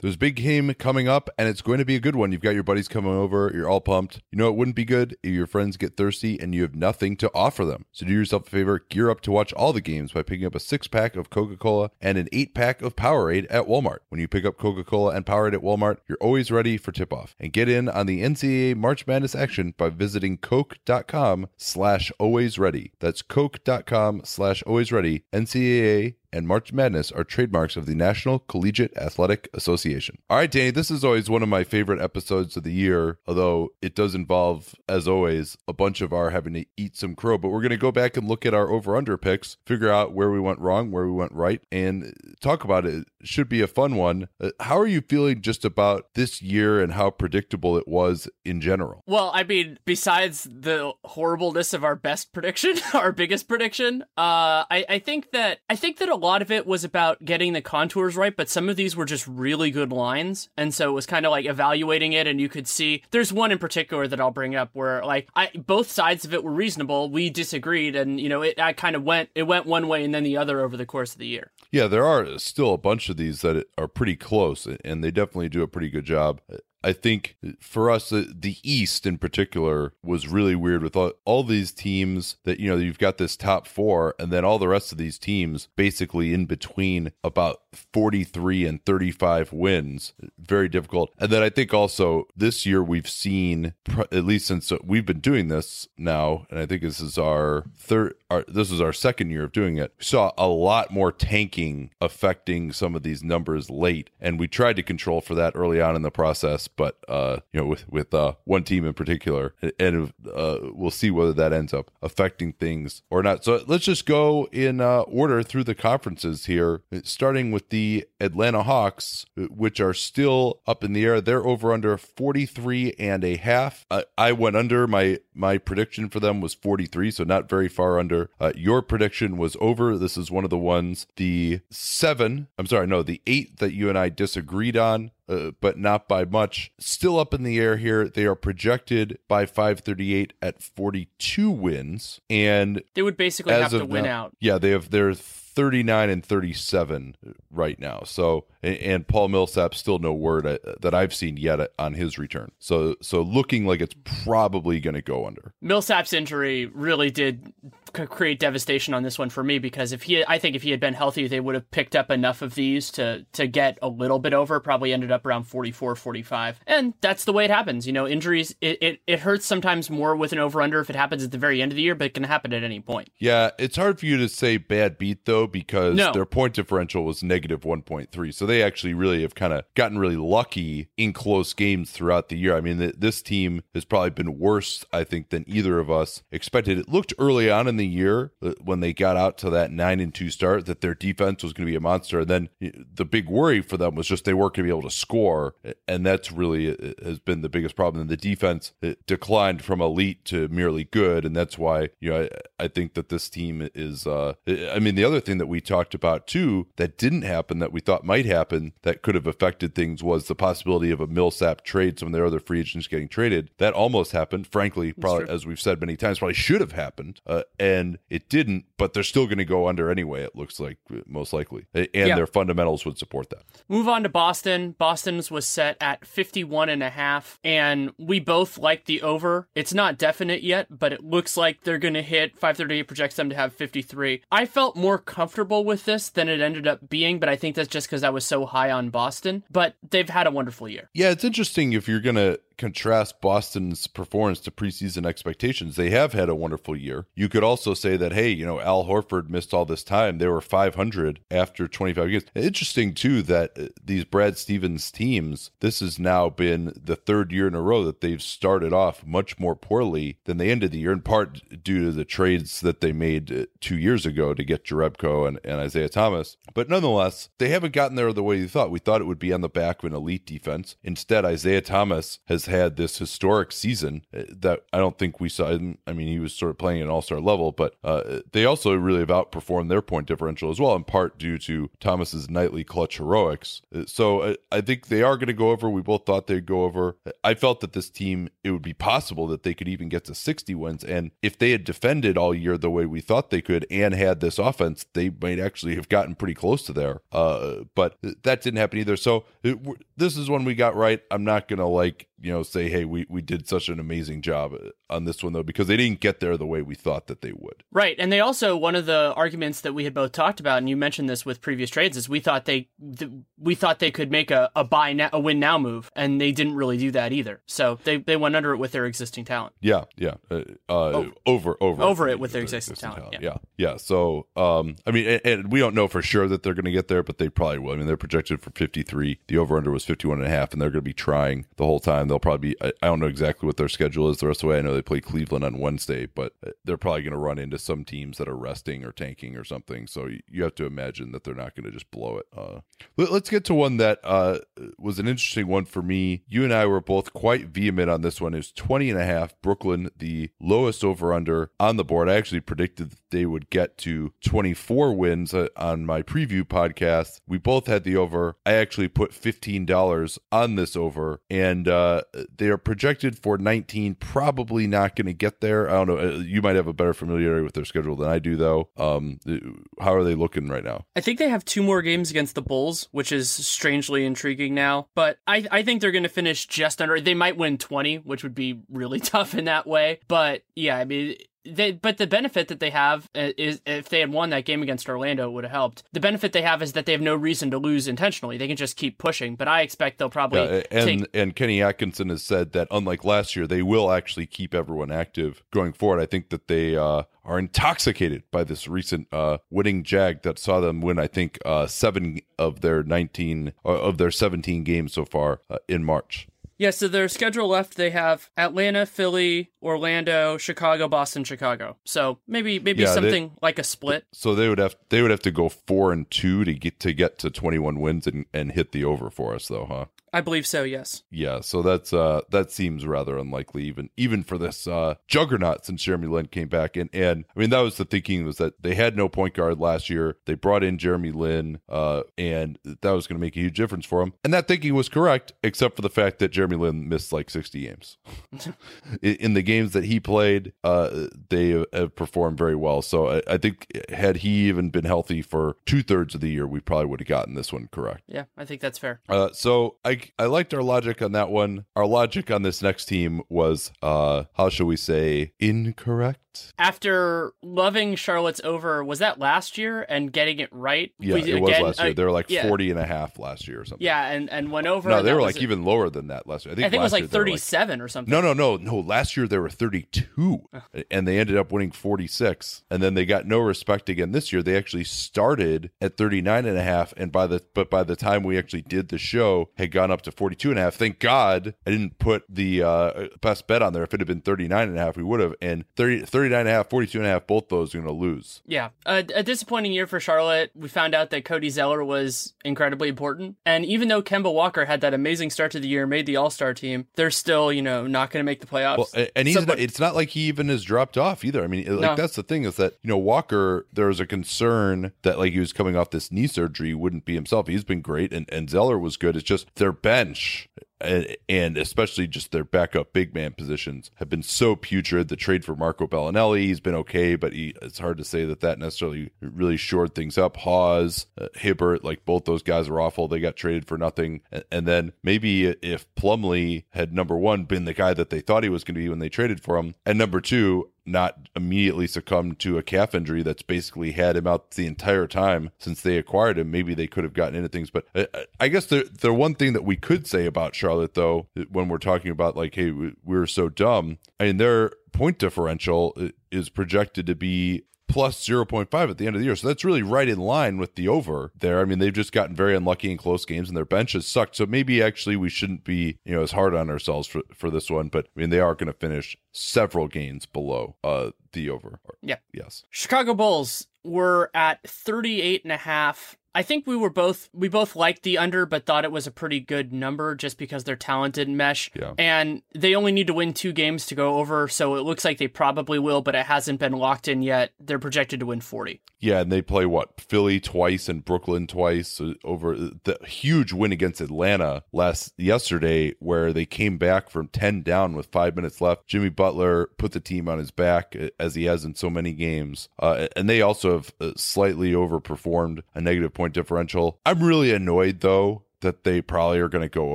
There's a big game coming up, and it's going to be a good one. You've got your buddies coming over, you're all pumped. You know, it wouldn't be good if your friends get thirsty and you have nothing to offer them. So do yourself a favor, gear up to watch all the games by picking up a six pack of Coca Cola and an eight pack of Powerade at Walmart. When you pick up Coca Cola and Powerade at Walmart, you're always ready for tip off. And get in on the NCAA March Madness action by visiting Coke.com slash always ready. That's Coke.com slash always ready. NCAA and March Madness are trademarks of the National Collegiate Athletic Association. All right, Danny, this is always one of my favorite episodes of the year, although it does involve, as always, a bunch of our having to eat some crow. But we're going to go back and look at our over under picks, figure out where we went wrong, where we went right, and talk about it. it should be a fun one. Uh, how are you feeling just about this year and how predictable it was in general? Well, I mean, besides the horribleness of our best prediction, our biggest prediction, uh, I, I think that I think that a lot of it was about getting the contours right, but some of these were just really good lines. And so it was kind of like evaluating it and you could see there's one in particular that I'll bring up where like I both sides of it were reasonable. We disagreed and you know, it I kind of went it went one way and then the other over the course of the year. Yeah, there are still a bunch of these that are pretty close and they definitely do a pretty good job. I think for us, the East in particular was really weird with all, all, these teams that, you know, you've got this top four, and then all the rest of these teams basically in between about 43 and 35 wins. Very difficult. And then I think also this year we've seen, at least since we've been doing this now, and I think this is our third, our, this is our second year of doing it, saw a lot more tanking affecting some of these numbers late. And we tried to control for that early on in the process but uh, you know, with with uh, one team in particular, and uh, we'll see whether that ends up affecting things or not. So let's just go in uh, order through the conferences here, starting with the Atlanta Hawks, which are still up in the air. They're over under 43 and a half. I went under my my prediction for them was 43, so not very far under. Uh, your prediction was over. This is one of the ones. The seven, I'm sorry, no, the eight that you and I disagreed on uh, but not by much. Still up in the air here. They are projected by 538 at 42 wins, and they would basically have to win now, out. Yeah, they have. They're 39 and 37 right now. So and Paul Millsap still no word uh, that I've seen yet on his return. So so looking like it's probably going to go under. Millsap's injury really did create devastation on this one for me because if he I think if he had been healthy they would have picked up enough of these to to get a little bit over probably ended up around 44 45 and that's the way it happens you know injuries it, it, it hurts sometimes more with an over under if it happens at the very end of the year but it can happen at any point yeah it's hard for you to say bad beat though because no. their point differential was negative 1.3 so they actually really have kind of gotten really lucky in close games throughout the year I mean this team has probably been worse I think than either of us expected it looked early on in the year uh, when they got out to that nine and two start that their defense was going to be a monster. And then the big worry for them was just they weren't going to be able to score, and that's really uh, has been the biggest problem. And the defense declined from elite to merely good, and that's why you know I, I think that this team is. Uh, I mean, the other thing that we talked about too that didn't happen that we thought might happen that could have affected things was the possibility of a Millsap trade. Some of their other free agents getting traded that almost happened. Frankly, probably as we've said many times, probably should have happened. Uh, and it didn't, but they're still going to go under anyway, it looks like, most likely. And yeah. their fundamentals would support that. Move on to Boston. Boston's was set at 51 and a half, and we both like the over. It's not definite yet, but it looks like they're going to hit 538 projects them to have 53. I felt more comfortable with this than it ended up being, but I think that's just because I was so high on Boston. But they've had a wonderful year. Yeah, it's interesting if you're going to contrast Boston's performance to preseason expectations, they have had a wonderful year. You could also say that, hey, you know, Al Horford missed all this time. They were 500 after 25 games. Interesting, too, that uh, these Brad Stevens teams, this has now been the third year in a row that they've started off much more poorly than they ended the year, in part due to the trades that they made uh, two years ago to get Jerebko and, and Isaiah Thomas. But nonetheless, they haven't gotten there the way you thought. We thought it would be on the back of an elite defense. Instead, Isaiah Thomas has had this historic season uh, that I don't think we saw. I mean, he was sort of playing at an all star level, but uh, they also really have outperformed their point differential as well, in part due to Thomas's nightly clutch heroics. Uh, so I, I think they are going to go over. We both thought they'd go over. I felt that this team, it would be possible that they could even get to 60 wins. And if they had defended all year the way we thought they could and had this offense, they might actually have gotten pretty close to there. Uh, but that didn't happen either. So it, this is one we got right. I'm not going to like you know say hey we we did such an amazing job on this one though because they didn't get there the way we thought that they would right and they also one of the arguments that we had both talked about and you mentioned this with previous trades is we thought they th- we thought they could make a, a buy now a win now move and they didn't really do that either so they they went under it with their existing talent yeah yeah uh, uh, oh. over over over it with their existing, existing talent, talent. Yeah. yeah. yeah so um i mean and, and, we don't know for sure that they're going to get there but they probably will i mean they're projected for 53 the over under was 51 and a half and they're going to be trying the whole time they'll probably be I, I, don't know exactly what their schedule is the rest of the way. I know they play Cleveland on Wednesday, but they're probably going to run into some teams that are resting or tanking or something. So you, have to imagine that they're not going to just blow it. Uh, let, us get to one that uh, was an interesting one for me. You and I were both quite vehement on this one. Is 20 and a half Brooklyn, the lowest over under on the board. I actually predicted they would get to 24 wins uh, on my preview podcast. We both had the over. I actually put $15 on this over, and uh, they are projected for 19. Probably not going to get there. I don't know. Uh, you might have a better familiarity with their schedule than I do, though. Um, uh, how are they looking right now? I think they have two more games against the Bulls, which is strangely intriguing now. But I, I think they're going to finish just under. They might win 20, which would be really tough in that way. But yeah, I mean, they, but the benefit that they have uh, is if they had won that game against Orlando, it would have helped. The benefit they have is that they have no reason to lose intentionally. They can just keep pushing. But I expect they'll probably yeah, and take... and Kenny Atkinson has said that unlike last year, they will actually keep everyone active going forward. I think that they uh, are intoxicated by this recent uh, winning jag that saw them win. I think uh, seven of their nineteen uh, of their seventeen games so far uh, in March. Yeah, so their schedule left they have Atlanta, Philly, Orlando, Chicago, Boston, Chicago. So maybe maybe yeah, something they, like a split. So they would have they would have to go four and two to get to get to twenty one wins and, and hit the over for us though, huh? I believe so. Yes. Yeah. So that's uh that seems rather unlikely even even for this uh juggernaut since Jeremy Lin came back and and I mean that was the thinking was that they had no point guard last year. They brought in Jeremy Lin uh and that was going to make a huge difference for him. And that thinking was correct except for the fact that Jeremy Lin missed like 60 games. in the games that he played, uh they have performed very well. So I, I think had he even been healthy for two thirds of the year, we probably would have gotten this one correct. Yeah, I think that's fair. Uh so I I liked our logic on that one. Our logic on this next team was uh how shall we say incorrect? After loving Charlotte's over, was that last year and getting it right? Yeah, we, it again, was last year. Uh, they were like yeah. 40 and a half last year or something. Yeah, and, and went over. No, they were like a, even lower than that last year. I think, I think it was like 37 like, or something. No, no, no, no. Last year they were 32 and they ended up winning 46 and then they got no respect again this year. They actually started at 39 and a half and by the but by the time we actually did the show had gone up to 42 and a half. Thank God I didn't put the uh, best bet on there. If it had been 39 and a half, we would have. And 30, 39 and a half, 42 and a half, both those are going to lose. Yeah. a disappointing year for Charlotte. We found out that Cody Zeller was incredibly important. And even though Kemba Walker had that amazing start to the year, made the All Star team, they're still, you know, not going to make the playoffs. Well, and he's so, not, it's not like he even has dropped off either. I mean, like no. that's the thing is that, you know, Walker, there was a concern that like he was coming off this knee surgery, wouldn't be himself. He's been great and, and Zeller was good. It's just their bench and, especially just their backup big man positions have been so putrid. The trade for Marco Belinelli, he's been okay, but he, it's hard to say that that necessarily really shored things up. Hawes, uh, Hibbert, like both those guys are awful. They got traded for nothing. And, and then maybe if Plumlee had number one been the guy that they thought he was going to be when they traded for him, and number two, not immediately succumb to a calf injury that's basically had him out the entire time since they acquired him. Maybe they could have gotten into things. But I, I guess the the one thing that we could say about Charlotte, though, when we're talking about like, hey, we, we're so dumb, I mean, their point differential is projected to be plus 0.5 at the end of the year. So that's really right in line with the over there. I mean, they've just gotten very unlucky in close games and their bench has sucked. So maybe actually we shouldn't be, you know, as hard on ourselves for, for this one. But I mean, they are going to finish several gains below uh the over. Yeah. Yes. Chicago Bulls were at 38 and a half I think we were both we both liked the under, but thought it was a pretty good number just because they're talented in mesh. Yeah. And they only need to win two games to go over, so it looks like they probably will, but it hasn't been locked in yet. They're projected to win forty. Yeah, and they play what Philly twice and Brooklyn twice uh, over the huge win against Atlanta last yesterday, where they came back from ten down with five minutes left. Jimmy Butler put the team on his back uh, as he has in so many games, uh, and they also have uh, slightly overperformed a negative point differential. I'm really annoyed though that they probably are going to go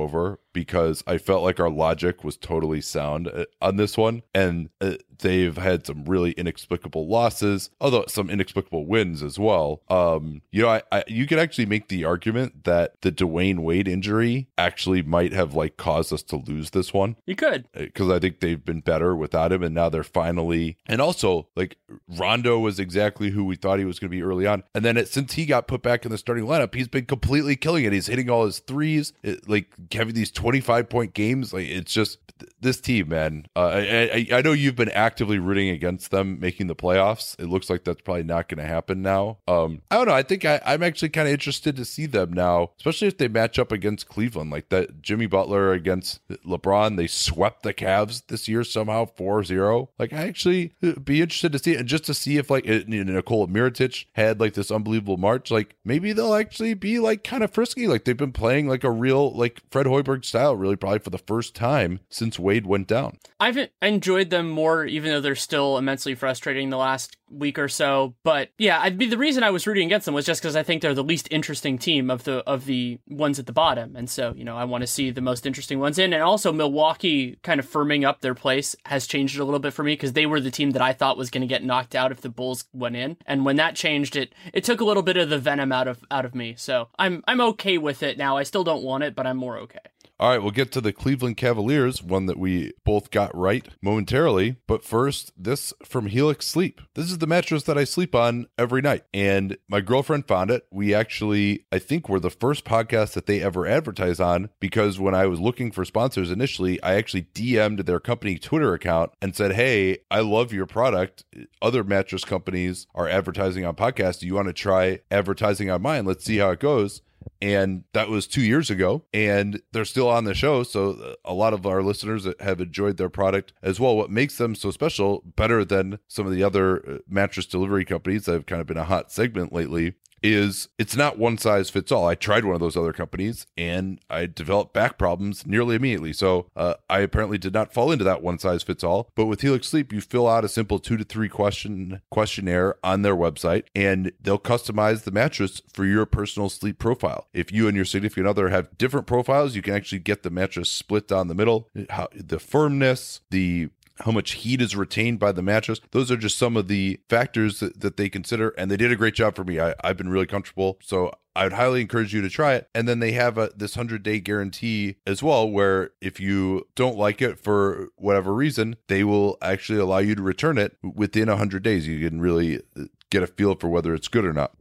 over because I felt like our logic was totally sound uh, on this one. And uh, they've had some really inexplicable losses, although some inexplicable wins as well. Um, you know, I, I, you could actually make the argument that the Dwyane Wade injury actually might have like caused us to lose this one. You could. Because uh, I think they've been better without him. And now they're finally, and also like Rondo was exactly who we thought he was going to be early on. And then it, since he got put back in the starting lineup, he's been completely killing it. He's hitting all his threes, it, like having these 25 point games. Like it's just this team, man. Uh, I, I, I know you've been actively rooting against them making the playoffs. It looks like that's probably not going to happen now. Um, I don't know. I think I, I'm actually kind of interested to see them now, especially if they match up against Cleveland. Like that Jimmy Butler against LeBron, they swept the Cavs this year somehow 4-0. Like I actually uh, be interested to see it, and just to see if like Nikola Mirotic had like this unbelievable March. Like maybe they'll actually be like kind of frisky. Like they've been playing like a real like Fred Hoiberg style, really probably for the first time since Wade went down. I've enjoyed them more, even though they're still immensely frustrating the last week or so. But yeah, I'd be the reason I was rooting against them was just because I think they're the least interesting team of the of the ones at the bottom, and so you know I want to see the most interesting ones in. And also Milwaukee kind of firming up their place has changed a little bit for me because they were the team that I thought was going to get knocked out if the Bulls went in, and when that changed, it it took a little bit of the venom out of out of me. So I'm I'm okay with it now. I still don't want it, but I'm more okay. All right, we'll get to the Cleveland Cavaliers, one that we both got right momentarily. But first, this from Helix Sleep. This is the mattress that I sleep on every night. And my girlfriend found it. We actually, I think, were the first podcast that they ever advertise on because when I was looking for sponsors initially, I actually DM'd their company Twitter account and said, Hey, I love your product. Other mattress companies are advertising on podcasts. Do you want to try advertising on mine? Let's see how it goes and that was two years ago and they're still on the show so a lot of our listeners have enjoyed their product as well what makes them so special better than some of the other uh, mattress delivery companies that have kind of been a hot segment lately is it's not one size fits all. I tried one of those other companies and I developed back problems nearly immediately. So uh, I apparently did not fall into that one size fits all. But with Helix Sleep, you fill out a simple two to three question questionnaire on their website and they'll customize the mattress for your personal sleep profile. If you and your significant other have different profiles, you can actually get the mattress split down the middle. How, the firmness, the how much heat is retained by the mattress. Those are just some of the factors that, that they consider, and they did a great job for me. I, I've been really comfortable. So I would highly encourage you to try it. And then they have a, this 100 day guarantee as well, where if you don't like it for whatever reason, they will actually allow you to return it within 100 days. You can really uh, get a feel for whether it's good or not.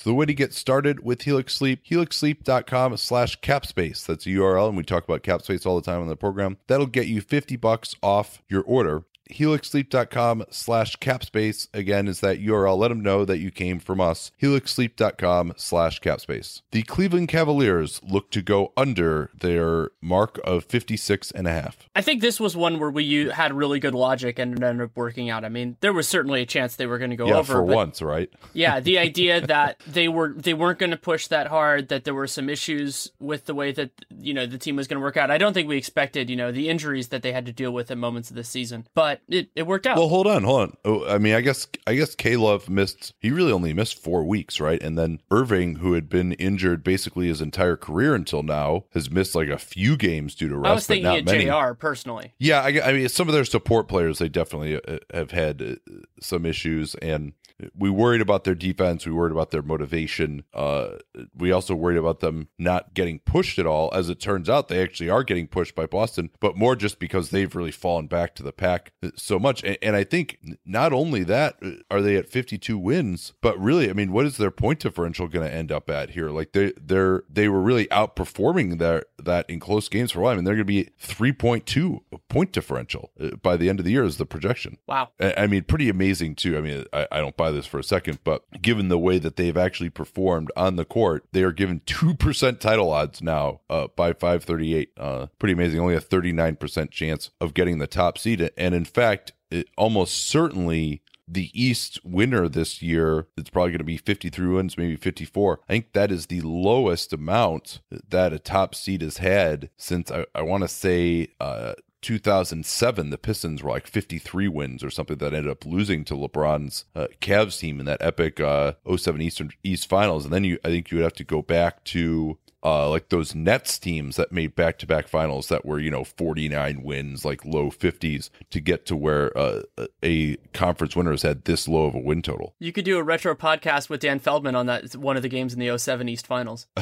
So the way to get started with Helix Sleep, helixsleep.com slash capspace. That's a URL, and we talk about capspace all the time on the program. That'll get you 50 bucks off your order helixsleep.com slash capspace. Again is that url let them know that you came from us. helixsleep.com slash capspace. The cleveland cavaliers look to go under their mark of 56 and a half. I think this was one where we had really good logic and it ended up working out. I mean there was certainly a chance they were going to go yeah, over for once right? Yeah the idea that they were they weren't going to push that hard that there were some issues with the way that you know the team was going to work out. I don't think we expected you know the injuries that they had to deal with at moments of the season. But it, it worked out. Well, hold on, hold on. Oh, I mean, I guess I guess K Love missed. He really only missed four weeks, right? And then Irving, who had been injured basically his entire career until now, has missed like a few games due to rest. I was thinking many. Jr. personally. Yeah, I, I mean, some of their support players, they definitely uh, have had uh, some issues, and we worried about their defense. We worried about their motivation. Uh, we also worried about them not getting pushed at all. As it turns out, they actually are getting pushed by Boston, but more just because they've really fallen back to the pack so much. And, and I think not only that uh, are they at 52 wins, but really, I mean, what is their point differential going to end up at here? Like they they're they were really outperforming their that in close games for a while. I mean, they're going to be 3.2 point differential uh, by the end of the year is the projection. Wow. I I mean, pretty amazing too. I mean, I, I don't buy this for a second, but given the way that they've actually performed on the court, they are given two percent title odds now uh, by five thirty eight. Uh, pretty amazing. Only a thirty nine percent chance of getting the top seed, and in fact, it almost certainly. The East winner this year, it's probably going to be 53 wins, maybe 54. I think that is the lowest amount that a top seed has had since I, I want to say uh, 2007, the Pistons were like 53 wins or something that ended up losing to LeBron's uh, Cavs team in that epic uh, 07 Eastern East Finals. And then you, I think you would have to go back to uh, like those Nets teams that made back to back finals that were, you know, 49 wins, like low 50s to get to where uh, a conference winner has had this low of a win total. You could do a retro podcast with Dan Feldman on that one of the games in the 07 East Finals.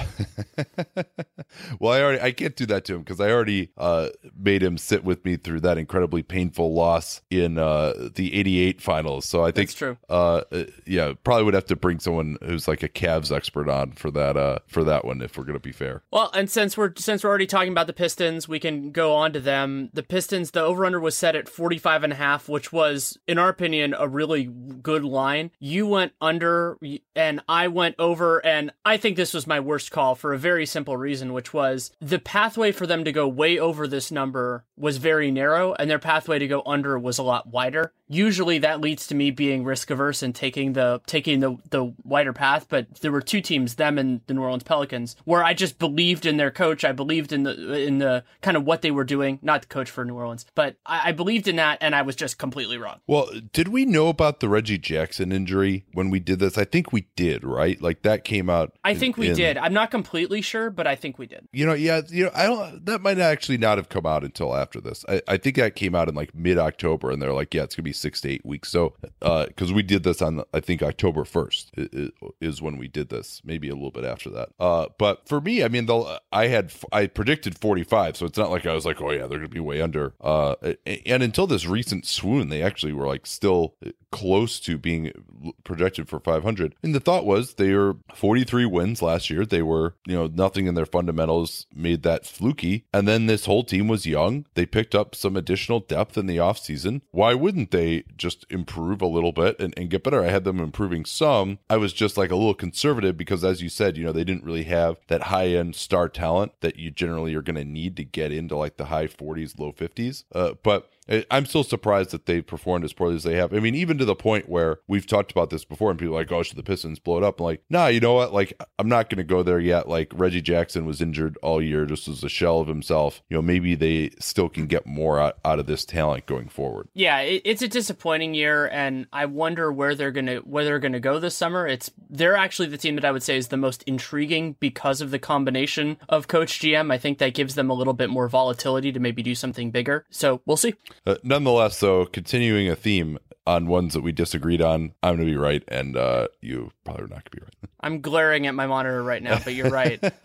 well, I already I can't do that to him because I already uh, made him sit with me through that incredibly painful loss in uh, the '88 finals. So I think That's true. Uh, yeah, probably would have to bring someone who's like a Cavs expert on for that uh, for that one if we're gonna be fair. Well, and since we're since we're already talking about the Pistons, we can go on to them. The Pistons, the over under was set at 45 and a half, which was in our opinion a really good line. You went under and I went over and I think this was my worst call for a very simple reason, which was the pathway for them to go way over this number was very narrow and their pathway to go under was a lot wider. Usually that leads to me being risk averse and taking the taking the the wider path, but there were two teams, them and the New Orleans Pelicans, where I just believed in their coach. I believed in the in the kind of what they were doing. Not the coach for New Orleans, but I, I believed in that, and I was just completely wrong. Well, did we know about the Reggie Jackson injury when we did this? I think we did, right? Like that came out. I in- think we in- did. I'm not completely sure, but I think we did. You know, yeah, you know, I don't. That might actually not have come out until after this. I, I think that came out in like mid October, and they're like, yeah, it's gonna be six to eight weeks. So, because we did this on, I think October first is when we did this, maybe a little bit after that. Uh, but for me, I mean, the I had I predicted forty five, so it's not like I was like, oh yeah, they're gonna be way under. Uh, and until this recent swoon, they actually were like still close to being projected for 500. And the thought was they were 43 wins last year. They were, you know, nothing in their fundamentals made that fluky. And then this whole team was young. They picked up some additional depth in the offseason. Why wouldn't they just improve a little bit and, and get better? I had them improving some. I was just like a little conservative because, as you said, you know, they didn't really have that high end star talent that you generally are going to need to get into like the high 40s, low 50s. Uh, but I'm still surprised that they performed as poorly as they have. I mean, even to the point where we've talked about this before, and people are like, "Oh, should the Pistons blow it up?" I'm like, nah, you know what? Like, I'm not going to go there yet. Like, Reggie Jackson was injured all year, just as a shell of himself. You know, maybe they still can get more out, out of this talent going forward. Yeah, it, it's a disappointing year, and I wonder where they're gonna where they're gonna go this summer. It's they're actually the team that I would say is the most intriguing because of the combination of coach GM. I think that gives them a little bit more volatility to maybe do something bigger. So we'll see. Uh, nonetheless, though, continuing a theme on ones that we disagreed on, I'm going to be right, and uh, you probably are not going to be right. I'm glaring at my monitor right now, but you're right.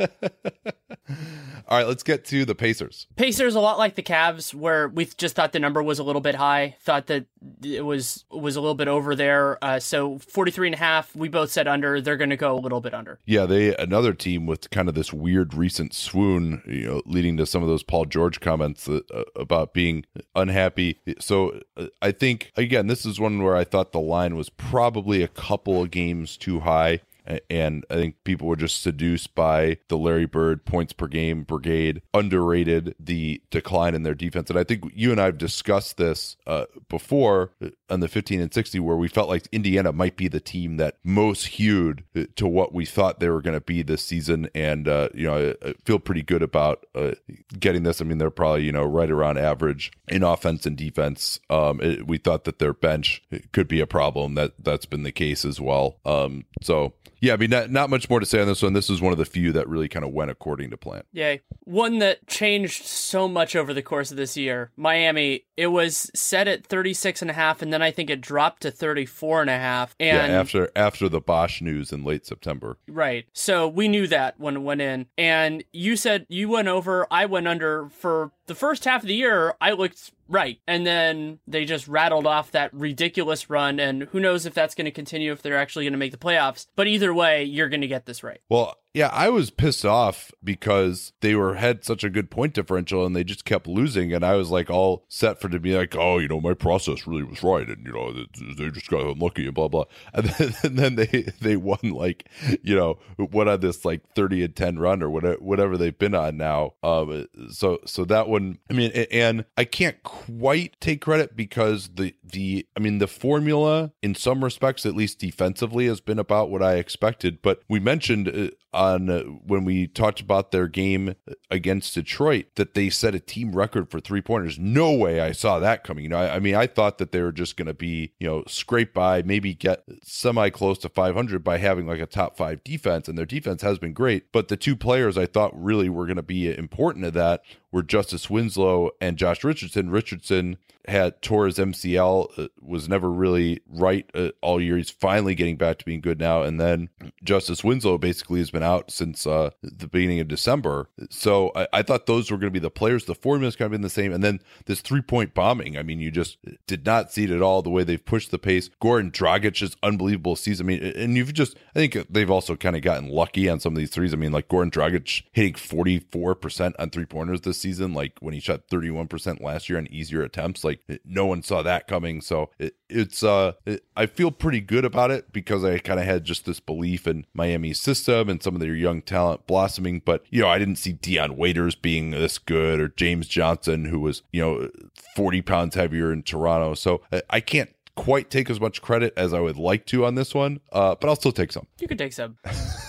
All right, let's get to the Pacers. Pacers a lot like the Cavs, where we just thought the number was a little bit high, thought that it was was a little bit over there. Uh, so 43 and a half, we both said under. They're going to go a little bit under. Yeah, they another team with kind of this weird recent swoon, you know, leading to some of those Paul George comments uh, about being unhappy. So uh, I think again, this is one where I thought the line was probably a couple of games too high. And I think people were just seduced by the Larry Bird points per game brigade, underrated the decline in their defense. And I think you and I have discussed this uh, before on the 15 and 60, where we felt like Indiana might be the team that most hewed to what we thought they were going to be this season. And, uh, you know, I, I, feel pretty good about uh, getting this. I mean, they're probably, you know, right around average in offense and defense. Um, it, we thought that their bench could be a problem. That that's been the case as well. Um, so yeah, I mean, not, not much more to say on this one. This is one of the few that really kind of went according to plan. Yay. One that changed so much over the course of this year. Miami, it was set at 36 and a half, and then I think it dropped to 34 and a half. And yeah, after after the Bosh news in late September. Right. So we knew that when it went in. And you said you went over, I went under for the first half of the year, I looked right. And then they just rattled off that ridiculous run. And who knows if that's going to continue, if they're actually going to make the playoffs. But either way, you're going to get this right. Well, yeah, I was pissed off because they were had such a good point differential and they just kept losing, and I was like all set for to be like, oh, you know, my process really was right, and you know, they just got unlucky and blah blah, and then, and then they they won like, you know, what on this like thirty and ten run or whatever whatever they've been on now. Um, so so that one, I mean, and I can't quite take credit because the the I mean the formula in some respects, at least defensively, has been about what I expected. But we mentioned uh, on uh, when we talked about their game against Detroit that they set a team record for three pointers. No way I saw that coming. You know, I, I mean, I thought that they were just going to be, you know, scrape by, maybe get semi close to 500 by having like a top five defense, and their defense has been great. But the two players I thought really were going to be important to that were Justice Winslow and Josh Richardson. Richardson had tore his MCL, uh, was never really right uh, all year. He's finally getting back to being good now. And then Justice Winslow basically has been out since uh, the beginning of December. So I, I thought those were going to be the players. The formula's kind of been the same. And then this three point bombing. I mean, you just did not see it at all the way they've pushed the pace. Goran Dragic's unbelievable season. I mean, and you've just, I think they've also kind of gotten lucky on some of these threes. I mean, like Goran Dragic hitting 44% on three pointers this season, like when he shot 31% last year on easier attempts. Like no one saw that coming. So it, it's, uh, it, I feel pretty good about it because I kind of had just this belief in Miami's system and some of their young talent blossoming. But, you know, I didn't see Dion Waiters being this good or James Johnson, who was, you know, 40 pounds heavier in Toronto. So I can't quite take as much credit as I would like to on this one, uh, but I'll still take some. You can take some.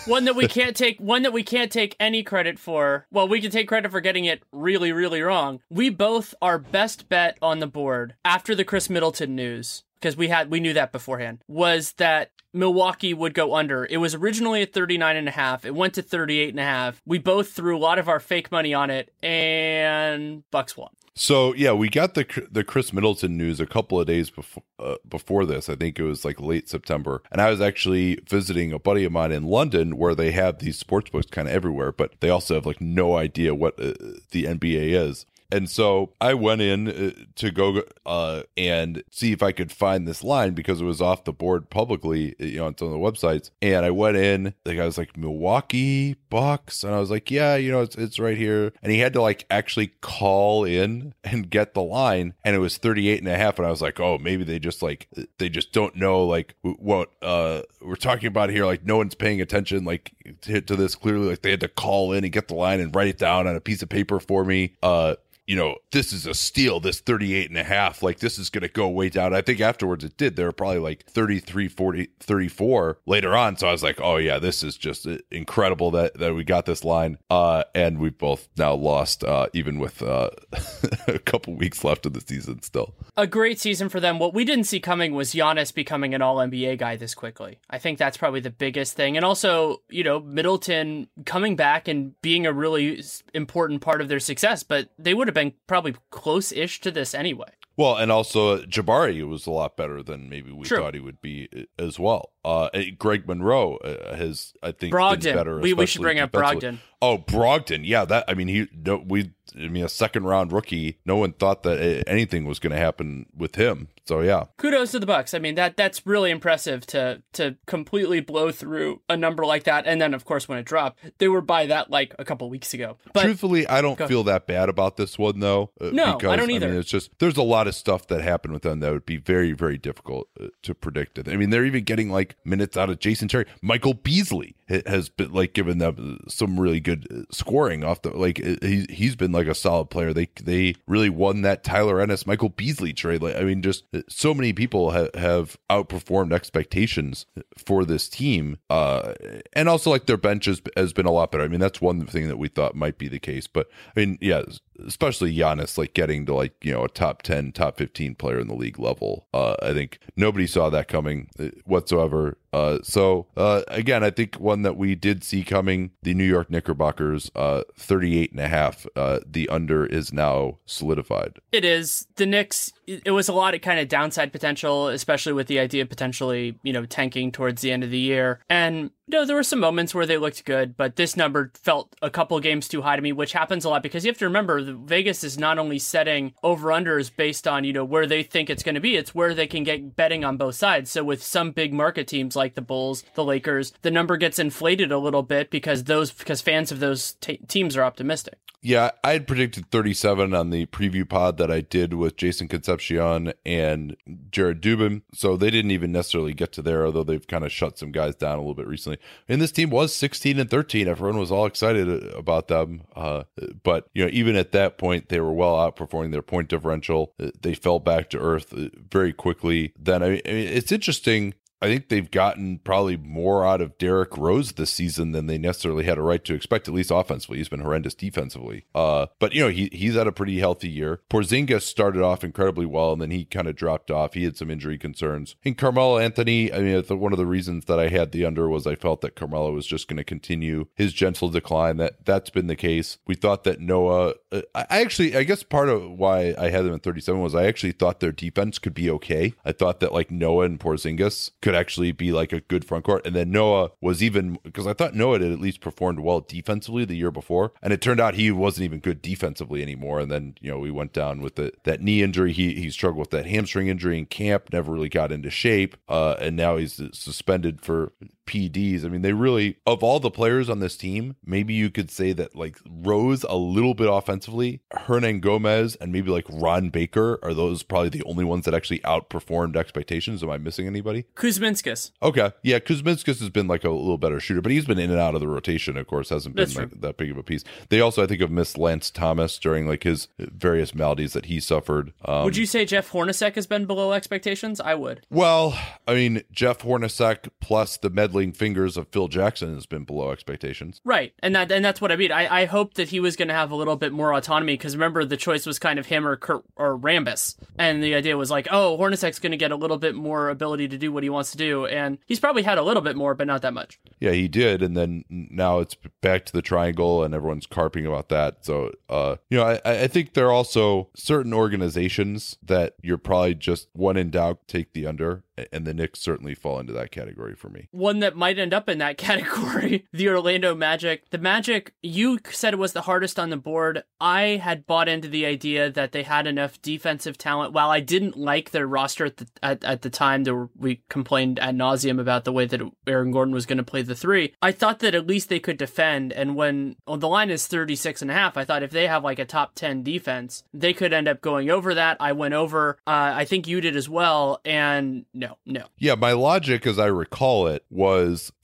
one that we can't take one that we can't take any credit for. Well, we can take credit for getting it really, really wrong. We both our best bet on the board after the Khris Middleton news because we had we knew that beforehand was that Milwaukee would go under. It was originally at 39 and a half. It went to 38 and a half. We both threw a lot of our fake money on it and Bucks won. So yeah, we got the the Khris Middleton news a couple of days before uh, before this. I think it was like late September, and I was actually visiting a buddy of mine in London where they have these sports books kind of everywhere, but they also have like no idea what uh, the NBA is. And so I went in uh, to go uh, and see if I could find this line because it was off the board publicly, you know, on some of the websites. And I went in, the guy was like, Milwaukee Bucks. And I was like, yeah, you know, it's, it's right here. And he had to like actually call in and get the line. And it was 38 and a half. And I was like, oh, maybe they just like, they just don't know like what uh, we're talking about here. Like no one's paying attention like to, to this clearly. Like they had to call in and get the line and write it down on a piece of paper for me. Uh, you know, this is a steal, this 38 and a half. Like, this is going to go way down. I think afterwards it did. There were probably like 33, 40, 34 later on. So I was like, oh, yeah, this is just incredible that, that we got this line. Uh, and we've both now lost, uh, even with uh, a couple weeks left of the season still. A great season for them. What we didn't see coming was Giannis becoming an all NBA guy this quickly. I think that's probably the biggest thing. And also, you know, Middleton coming back and being a really important part of their success, but they would have have been probably close ish to this anyway. Well, and also Jabari was a lot better than maybe we True. thought he would be uh, as well. Uh, Greg Monroe uh, has, I think, Brogdon. better. We, we should bring up Brogdon. Oh, Brogdon. Yeah, that. I mean, he. No, we. I mean, a second round rookie. No one thought that uh, anything was going to happen with him. So yeah, kudos to the Bucks. I mean that that's really impressive to to completely blow through a number like that, and then of course when it dropped, they were by that like a couple weeks ago. But truthfully, I don't feel that bad about this one though. Uh, no, because, I don't either. I mean, it's just there's a lot of stuff that happened with them that would be very very difficult uh, to predict. I mean, they're even getting like minutes out of Jason Terry. Michael Beasley has been like given them some really good uh, scoring off the like uh, he he's been like a solid player. They they really won that Tyler Ennis Michael Beasley trade. Like I mean, just uh, so many people have have outperformed expectations for this team. Uh, and also like their bench has, has been a lot better. I mean, that's one thing that we thought might be the case. But I mean, yeah, especially Giannis like getting to like you know a top 10 top 15 player in the league level uh i think nobody saw that coming whatsoever uh, so uh, again, I think one that we did see coming, the New York Knickerbockers, uh, 38 and a half. Uh, the under is now solidified. It is. The Knicks, it was a lot of kind of downside potential, especially with the idea of potentially, you know, tanking towards the end of the year. And you know, there were some moments where they looked good, but this number felt a couple games too high to me, which happens a lot because you have to remember Vegas is not only setting over unders based on, you know, where they think it's going to be, it's where they can get betting on both sides. So with some big market teams like the Bulls, the Lakers, the number gets inflated a little bit because those because fans of those t- teams are optimistic. Yeah, I had predicted 37 on the preview pod that I did with Jason Concepcion and Jared Dubin. So they didn't even necessarily get to there, although they've kind of shut some guys down a little bit recently. And this team was 16 and 13. Everyone was all excited about them. Uh, but, you know, even at that point, they were well outperforming their point differential. They fell back to earth very quickly. Then, I mean, it's interesting I think they've gotten probably more out of Derrick Rose this season than they necessarily had a right to expect, at least offensively. He's been horrendous defensively. Uh, but you know, he he's had a pretty healthy year. Porzingis started off incredibly well, and then he kind of dropped off. He had some injury concerns. And Carmelo Anthony, I mean, one of the reasons that I had the under was I felt that Carmelo was just going to continue his gentle decline. That that's been the case. We thought that Noah. Uh, I actually, I guess part of why I had them at 37 was I actually thought their defense could be okay. I thought that like Noah and Porzingis could could actually be like a good front court. And then Noah was even because I thought Noah had at least performed well defensively the year before, and it turned out he wasn't even good defensively anymore. And then you know we went down with the, that knee injury. He he struggled with that hamstring injury in camp, never really got into shape, uh, and now he's suspended for PDs. I mean, they really, of all the players on this team, maybe you could say that like Rose a little bit offensively, Hernangomez, and maybe like Ron Baker are those probably the only ones that actually outperformed expectations. Am I missing anybody? Kuzminskas. Okay. Yeah, Kuzminskas has been like a little better shooter, but he's been in and out of the rotation, of course, hasn't been like, that big of a piece. They also, I think, have missed Lance Thomas during like his various maladies that he suffered. Um, would you say Jeff Hornacek has been below expectations? I would. Well, I mean, Jeff Hornacek plus the med fingers of Phil Jackson has been below expectations. Right, and that and that's what I mean. I, I hope that he was going to have a little bit more autonomy because remember the choice was kind of him or Kurt or Rambis, and the idea was like, oh, Hornacek's going to get a little bit more ability to do what he wants to do, and he's probably had a little bit more, but not that much. Yeah, he did, and then now it's back to the triangle, and everyone's carping about that. So, uh, you know, I, I think there are also certain organizations that you're probably just one in doubt take the under and the Knicks certainly fall into that category for me. One that might end up in that category, the Orlando Magic. The Magic, you said it was the hardest on the board. I had bought into the idea that they had enough defensive talent. While I didn't like their roster at the, at, at the time, there were, we complained ad nauseum about the way that Aaron Gordon was going to play the three. I thought that at least they could defend. And when well, the line is 36 and a half, I thought if they have like a top 10 defense, they could end up going over that. I went over. Uh, I think you did as well. And no, no. Yeah, my logic, as I recall it, was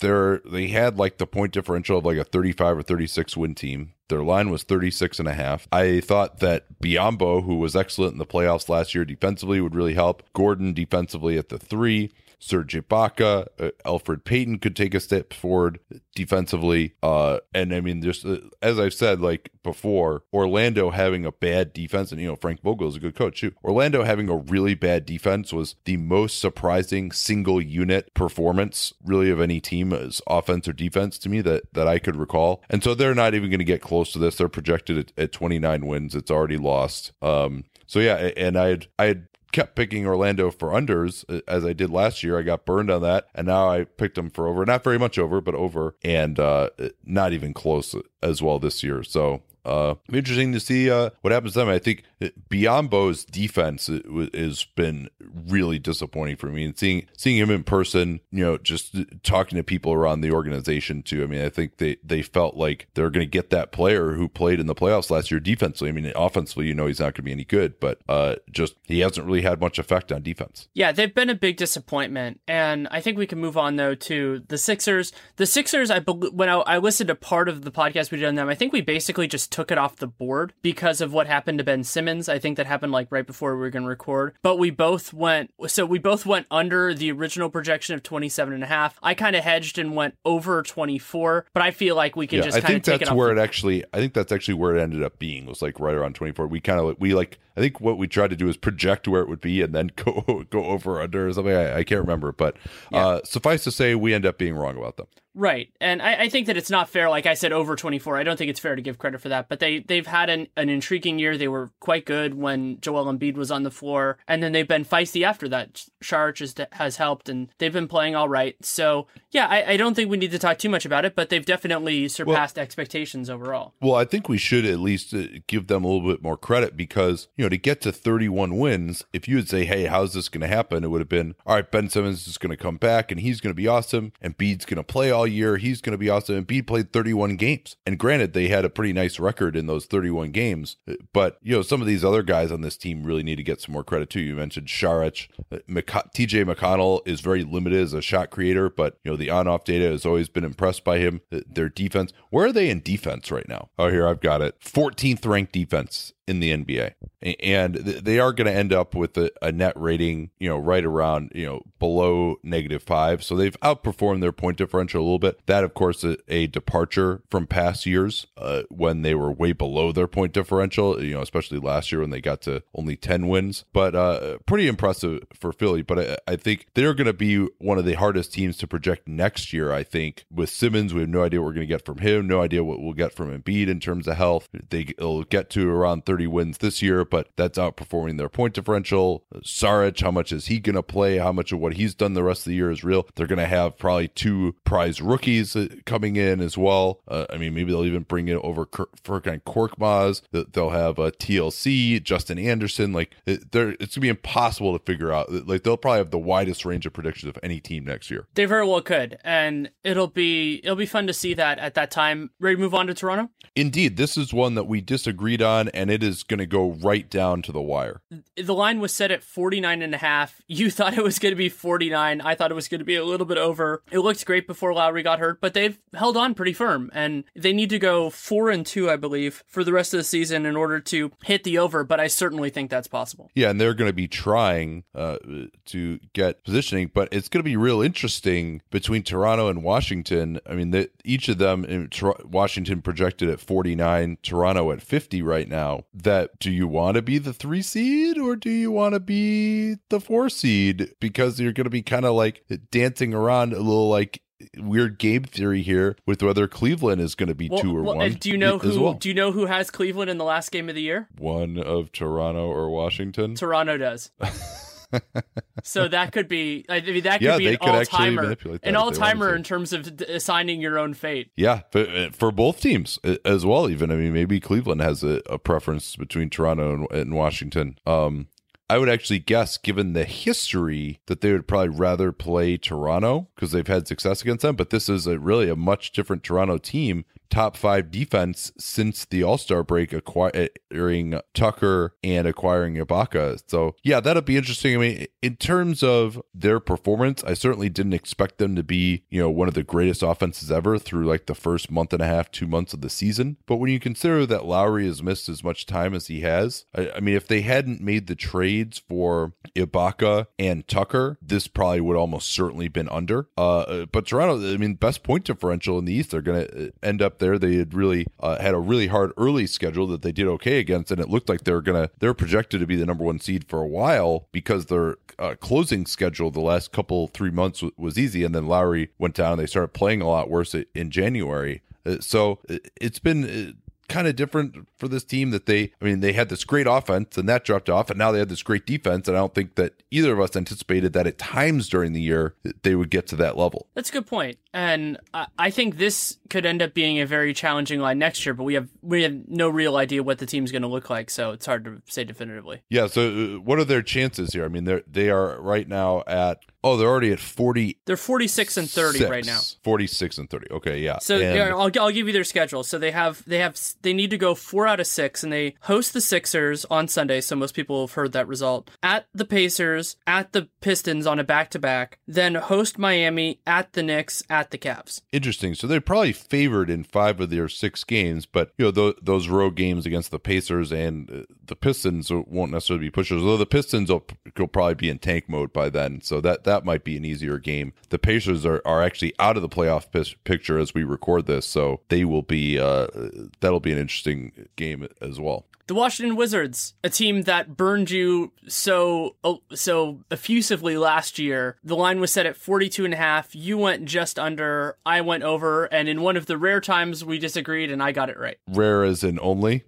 there they had like the point differential of like a 35 or 36 win team. Their line was 36 and a half. I thought that Biyombo, who was excellent in the playoffs last year defensively, would really help. Gordon defensively at the three. Serge Ibaka, uh, Elfrid Payton could take a step forward defensively. Uh, and I mean, just uh, as I've said, like before, Orlando having a bad defense, and you know, Frank Vogel is a good coach too. Orlando having a really bad defense was the most surprising single unit performance, really, of any team as offense or defense to me that that I could recall. And so they're not even going to get close to this. They're projected at, at 29 wins. It's already lost. Um, so yeah, and I had I had kept picking Orlando for unders uh, as I did last year. I got burned on that, and now I picked them for over. Not very much over, but over, and uh, not even close as well this year. So uh, interesting to see uh, what happens to them. I think Biyombo's defense has been really disappointing for me. And seeing seeing him in person, you know, just talking to people around the organization too. I mean, I think they they felt like they're going to get that player who played in the playoffs last year defensively. I mean, offensively, you know, he's not going to be any good, but uh, just he hasn't really had much effect on defense. Yeah, they've been a big disappointment, and I think we can move on though to the Sixers. The Sixers, I when I, I listened to part of the podcast we did on them, I think we basically just took it off the board because of what happened to Ben Simmons. I think that happened like right before we were going to record, but we both went, so we both went under the original projection of 27 and a half. I kind of hedged and went over 24, but I feel like we can yeah, just kind of take it. I think that's where the- it actually, I think that's actually where it ended up being was like right around 24. We kind of, we like, I think what we tried to do is project where it would be and then go, go over or under or something. I, I can't remember, but uh, suffice to say, we end up being wrong about them. Right. And I, I, think that it's not fair. Like I said, over 24. I don't think it's fair to give credit for that. But they, they've had an, an intriguing year. They were quite good when Joel Embiid was on the floor. And then they've been feisty after that. Saric has, has helped and they've been playing all right. So, yeah, I, I don't think we need to talk too much about it, but they've definitely surpassed well, expectations overall. Well, I think we should at least uh, give them a little bit more credit because, you know, to get to 31 wins, if you would say, hey, how's this going to happen? It would have been, all right, Ben Simmons is going to come back and he's going to be awesome. And Embiid's going to play all year. He's going to be awesome. Embiid played 31 games. And granted, they had a pretty nice record in those 31 games. But, you know, some of these other guys on this team really need to get some more credit too. You mentioned Saric. TJ McConnell is very limited as a shot creator, but, you know, the on off data has always been impressed by him. Their defense, where are they in defense right now? Oh, here, I've got it. 14th ranked defense in the NBA. And they are going to end up with a, a, net rating, you know, right around, you know, below negative five. So they've outperformed their point differential a little bit. That, of course, a, a departure from past years uh, when they were way below their point differential, you know, especially last year when they got to only 10 wins. But uh, pretty impressive for Philly. But I, I think they're going to be one of the hardest teams to project next year, I think. With Simmons, we have no idea what we're going to get from him, no idea what we'll get from Embiid in terms of health. They'll get to around 30 wins this year, but that's outperforming their point differential. Saric, how much is he going to play? How much of what he's done the rest of the year is real? They're going to have probably two prize rookies uh, coming in as well. Uh, I mean, maybe they'll even bring in over Furkan Korkmaz. They'll have a TLC, Justin Anderson. Like, it, it's going to be impossible to figure out. Like, they'll probably have the widest range of predictions of any team next year. They very well could, and it'll be it'll be fun to see that at that time. Ready to move on to Toronto? Indeed, this is one that we disagreed on, and it is going to go right down to the wire. The line was set at 49 and a half. You thought it was going to be 49. I thought it was going to be a little bit over. It looked great before Lowry got hurt, but they've held on pretty firm and they need to go 4 and 2, I believe, for the rest of the season in order to hit the over, but I certainly think that's possible. Yeah, and they're going to be trying uh, to get positioning, but it's going to be real interesting between Toronto and Washington. I mean, the, each of them in Washington projected at 49, Toronto at 50 right now. That do you want to be the three seed or do you want to be the four seed? Because you're going to be kind of like dancing around a little like weird game theory here with whether Cleveland is going to be well, two or well, one. Do you know who? Well. Do you know who has Cleveland in the last game of the year? One of Toronto or Washington. Toronto does. so that could be I mean that could yeah, be an all timer an all timer in terms of assigning your own fate. Yeah for, for both teams as well even. I mean maybe Cleveland has a, a preference between Toronto and, and Washington. Um I would actually guess, given the history, that they would probably rather play Toronto because they've had success against them. But this is a really a much different Toronto team top five defense since the All Star break, acquiring Tucker and acquiring Ibaka. So yeah, that'll be interesting. I mean, in terms of their performance, I certainly didn't expect them to be you know one of the greatest offenses ever through like the first month and a half, two months of the season. But when you consider that Lowry has missed as much time as he has, I, I mean, if they hadn't made the trades for Ibaka and Tucker, this probably would almost certainly been under. Uh, but Toronto, I mean, best point differential in the East, they're going to end up there. They had really uh, had a really hard early schedule that they did okay against, and it looked like they're gonna they're projected to be the number one seed for a while because their uh, closing schedule the last couple three months w- was easy, and then Lowry went down and they started playing a lot worse in January. Uh, so it's been uh, kind of different for this team that they, I mean, they had this great offense and that dropped off, and now they had this great defense. And I don't think that either of us anticipated that at times during the year they would get to that level. That's a good point. And I think this could end up being a very challenging line next year, but we have we have no real idea what the team's going to look like, so it's hard to say definitively. Yeah. So, uh, what are their chances here? I mean, they they are right now at Oh, they're already at 40. They're 46 and 30 right now. 46 and 30. Okay, yeah. So and... I'll, I'll give you their schedule. So they have they have they need to go 4 out of 6 and they host the Sixers on Sunday, so most people have heard that result. At the Pacers, at the Pistons on a back-to-back, then host Miami, at the Knicks, at the Cavs. Interesting. So they're probably favored in 5 of their 6 games, but you know th- those road games against the Pacers and uh, the Pistons won't necessarily be pushers. Although the Pistons will, will probably be in tank mode by then. So that that might be an easier game. The Pacers are, are actually out of the playoff p- picture as we record this, so they will be uh, that'll be an interesting game as well. The Washington Wizards, a team that burned you so oh, so effusively last year. The line was set at 42 and a half. You went just under, I went over, and in one of the rare times we disagreed and I got it right. Rare as in only?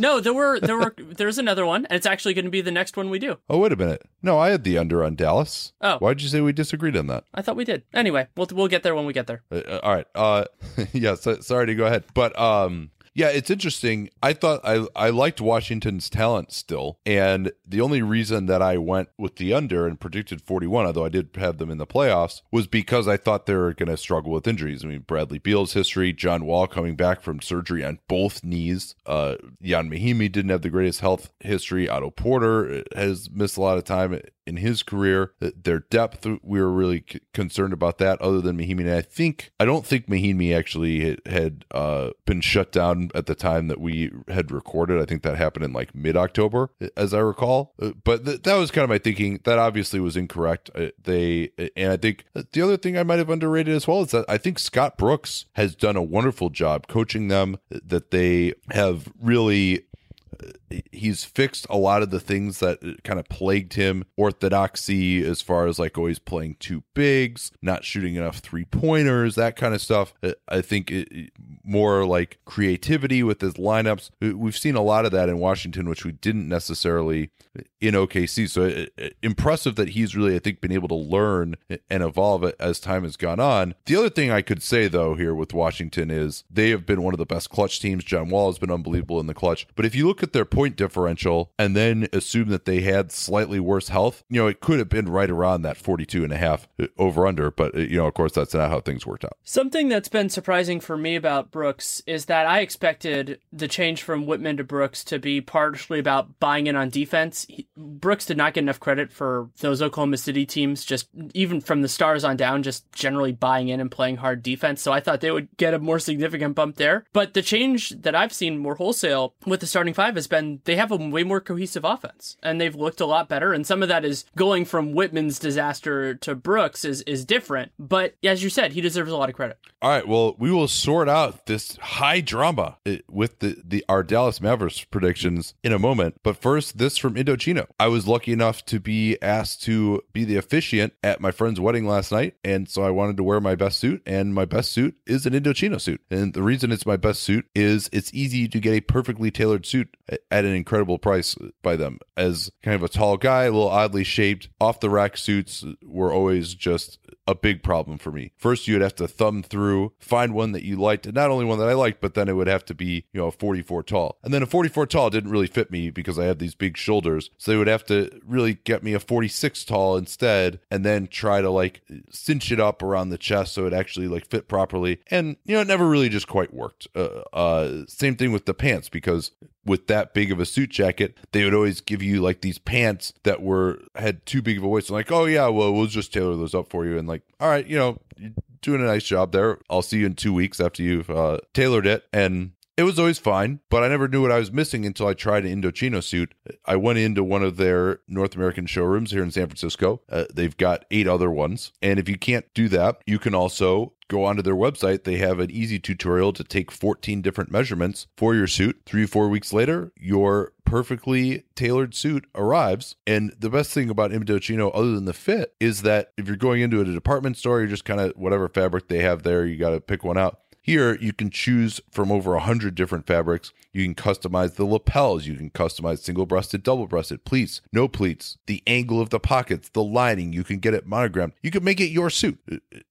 No, there were there were there's another one, and it's actually going to be the next one we do. Oh wait a minute! No, I had the under on Dallas. Oh, why'd you say we disagreed on that? I thought we did. Anyway, we'll we'll get there when we get there. Uh, uh all right. Uh, yeah. So, sorry to go ahead, but um, yeah, it's interesting. I thought I I liked Washington's talent still, and the only reason that I went with the under and predicted 41, although I did have them in the playoffs, was because I thought they were going to struggle with injuries. I mean, Bradley Beal's history, John Wall coming back from surgery on both knees, uh, Ian Mahinmi didn't have the greatest health history. Otto Porter has missed a lot of time in his career. Their depth, we were really c- concerned about that. Other than Mahinmi, and I think I don't think Mahinmi actually had, uh, been shut down at the time that we had recorded. I think that happened in like mid October, as I recall. Uh, but th- that was kind of my thinking. That obviously was incorrect. Uh, they and I think the other thing I might have underrated as well is that I think Scott Brooks has done a wonderful job coaching them. That they have really he's fixed a lot of the things that kind of plagued him. Orthodoxy as far as like always playing two bigs not shooting enough three pointers that kind of stuff. I think it, more like creativity with his lineups. We've seen a lot of that in washington which we didn't necessarily in okc so it, it, impressive that he's really i think been able to learn and evolve as time has gone on. The other thing i could say though here with washington is they have been one of the best clutch teams. John wall has been unbelievable in the clutch. But if you look at their point differential and then assume that they had slightly worse health, you know, it could have been right around that 42 and a half uh, over under. But, uh, you know, of course, that's not how things worked out. Something that's been surprising for me about Brooks is that I expected the change from Wittman to Brooks to be partially about buying in on defense. He, Brooks did not get enough credit for those Oklahoma City teams, just even from the stars on down, just generally buying in and playing hard defense. So I thought they would get a more significant bump there. But the change that I've seen more wholesale with the starting five has been they have a way more cohesive offense and they've looked a lot better. And some of that is going from Wittman's disaster to Brooks is, is different. But as you said, he deserves a lot of credit. All right. Well, we will sort out this high drama eh, with the, the our Dallas Mavericks predictions in a moment. But first, this from Indochino. I was lucky enough to be asked to be the officiant at my friend's wedding last night. And so I wanted to wear my best suit. And my best suit is an Indochino suit. And the reason it's my best suit is it's easy to get a perfectly tailored suit at an incredible price by them. As kind of a tall guy, a little oddly shaped, off the rack suits were always just a big problem for me. First, you'd have to thumb through, find one that you liked, not only one that I liked, but then it would have to be, you know, a 44 tall. And then a 44 tall didn't really fit me because I had these big shoulders. So they would have to really get me a 46 tall instead, and then try to like cinch it up around the chest so it actually like fit properly. And, you know, it never really just quite worked. Uh, uh, same thing with the pants because with that big of a suit jacket, they would always give you like these pants that were had too big of a waist. So like, oh yeah, well we'll just tailor those up for you. And like, all right, you know, doing a nice job there. I'll see you in two weeks after you've uh, tailored it. And it was always fine, but I never knew what I was missing until I tried an Indochino suit. I went into one of their North American showrooms here in San Francisco. Uh, they've got eight other ones. And if you can't do that, you can also go onto their website. They have an easy tutorial to take 14 different measurements for your suit. Three or four weeks later, your perfectly tailored suit arrives. And the best thing about Indochino, other than the fit, is that if you're going into a department store, you're just kind of whatever fabric they have there, you got to pick one out Here, you can choose from over 100 different fabrics. You can customize the lapels. You can customize single breasted, double breasted, pleats, no pleats, the angle of the pockets, the lining. You can get it monogrammed. You can make it your suit.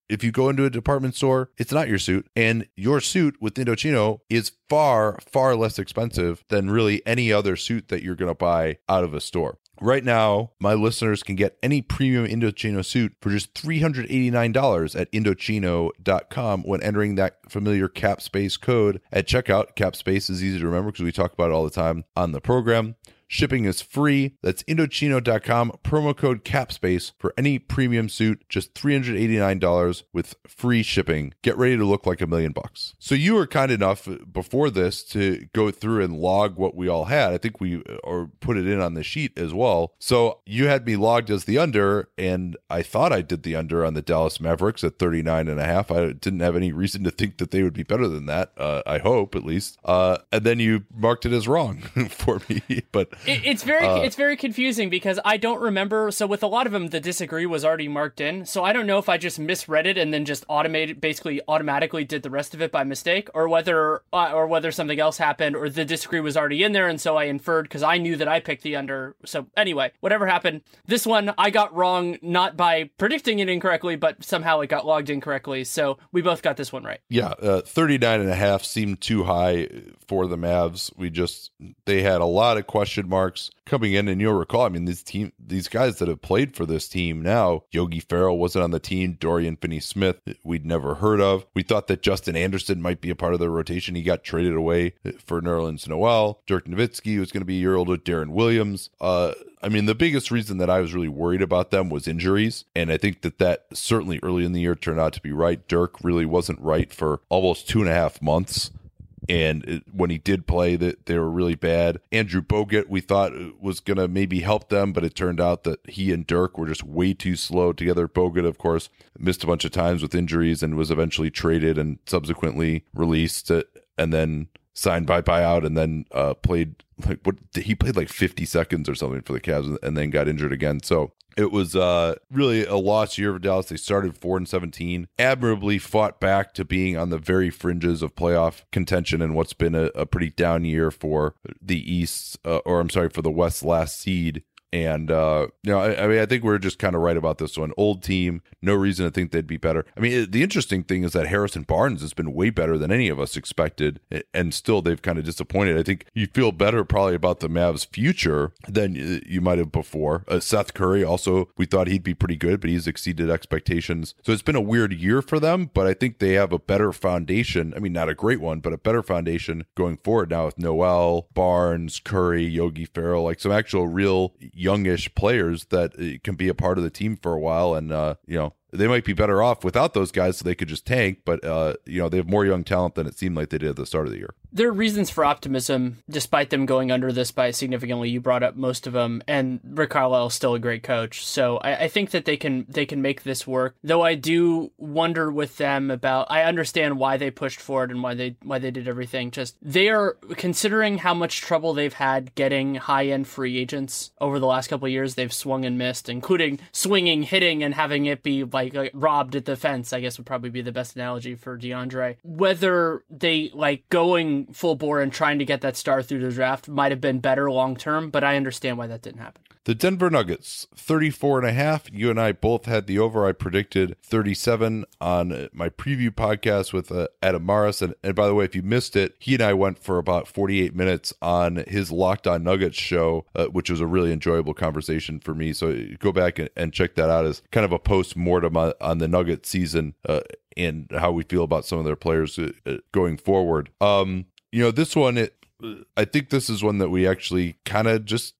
If you go into a department store, it's not your suit. And your suit with Indochino is far, far less expensive than really any other suit that you're going to buy out of a store. Right now, my listeners can get any premium Indochino suit for just $389 at Indochino.com when entering that familiar CapSpace code at checkout. CapSpace is easy to remember because we talk about it all the time on the program. Shipping is free. That's Indochino.com, promo code CAPSPACE for any premium suit, just $389 with free shipping. Get ready to look like a million bucks. So you were kind enough before this to go through and log what we all had. I think we or put it in on the sheet as well. So you had me logged as the under, and I thought I did the under on the Dallas Mavericks at 39 and a half. I didn't have any reason to think that they would be better than that. Uh, I hope at least. Uh, and then you marked it as wrong for me, but it, it's very uh, it's very confusing because I don't remember. So with a lot of them, the disagree was already marked in. So I don't know if I just misread it and then just automated, basically automatically did the rest of it by mistake, or whether uh, or whether something else happened, or the disagree was already in there, and so I inferred because I knew that I picked the under. So anyway, whatever happened, this one I got wrong, not by predicting it incorrectly, but somehow it got logged incorrectly. So we both got this one right. Yeah, uh, 39 and a half seemed too high for the Mavs. We just they had a lot of question marks coming in, and you'll recall. I mean, these team, these guys that have played for this team now. Yogi Ferrell wasn't on the team. Dorian Finney-Smith, we'd never heard of. We thought that Justin Anderson might be a part of the rotation. He got traded away for Nerlens Noel. Dirk Nowitzki was going to be a year older. Deron Williams. Uh, I mean, the biggest reason that I was really worried about them was injuries. And I think that that certainly early in the year turned out to be right. Dirk really wasn't right for almost two and a half months and when he did play that they were really bad. Andrew bogut we thought was going to maybe help them but it turned out that he and dirk were just way too slow together. Bogut of course missed a bunch of times with injuries and was eventually traded and subsequently released and then signed by buyout and then uh, played like what he played like 50 seconds or something for the Cavs and then got injured again. So it was uh, really a lost year for Dallas. They started four and seventeen, admirably fought back to being on the very fringes of playoff contention in what's been a, a pretty down year for the East, uh, or I'm sorry, for the West last seed. And uh, you know, I, I, mean, I think we're just kind of right about this one. Old team, no reason to think they'd be better. I mean, the interesting thing is that Harrison Barnes has been way better than any of us expected, and still they've kind of disappointed. I think you feel better probably about the Mavs' future than you might have before. Uh, Seth Curry also, we thought he'd be pretty good, but he's exceeded expectations. So it's been a weird year for them, but I think they have a better foundation. I mean, not a great one, but a better foundation going forward now with Noel, Barnes, Curry, Yogi Ferrell, like some actual real youngish players that uh, can be a part of the team for a while. And, uh, you know, they might be better off without those guys so they could just tank but uh, you know they have more young talent than it seemed like they did at the start of the year. There are reasons for optimism despite them going under this by significantly. You brought up most of them and rick carlisle is still a great coach so I, I, think that they can they can make this work. Though i do wonder with them about i understand why they pushed forward and why they why they did everything. Just they are considering how much trouble they've had getting high-end free agents over the last couple years they've swung and missed including swinging hitting and having it be like, like robbed at the fence, I guess would probably be the best analogy for DeAndre. Whether they like going full bore and trying to get that star through the draft might have been better long term, but I understand why that didn't happen. The Denver Nuggets, 34 and a half. You and I both had the over. I predicted 37 on my preview podcast with uh, Adam Mares. And, and by the way, if you missed it, he and I went for about 48 minutes on his Locked On Nuggets show, uh, which was a really enjoyable conversation for me. So go back and, and check that out as kind of a post mortem on, on, the Nuggets season uh, and how we feel about some of their players uh, uh, going forward. Um, you know, this one, it, I think this is one that we actually kind of just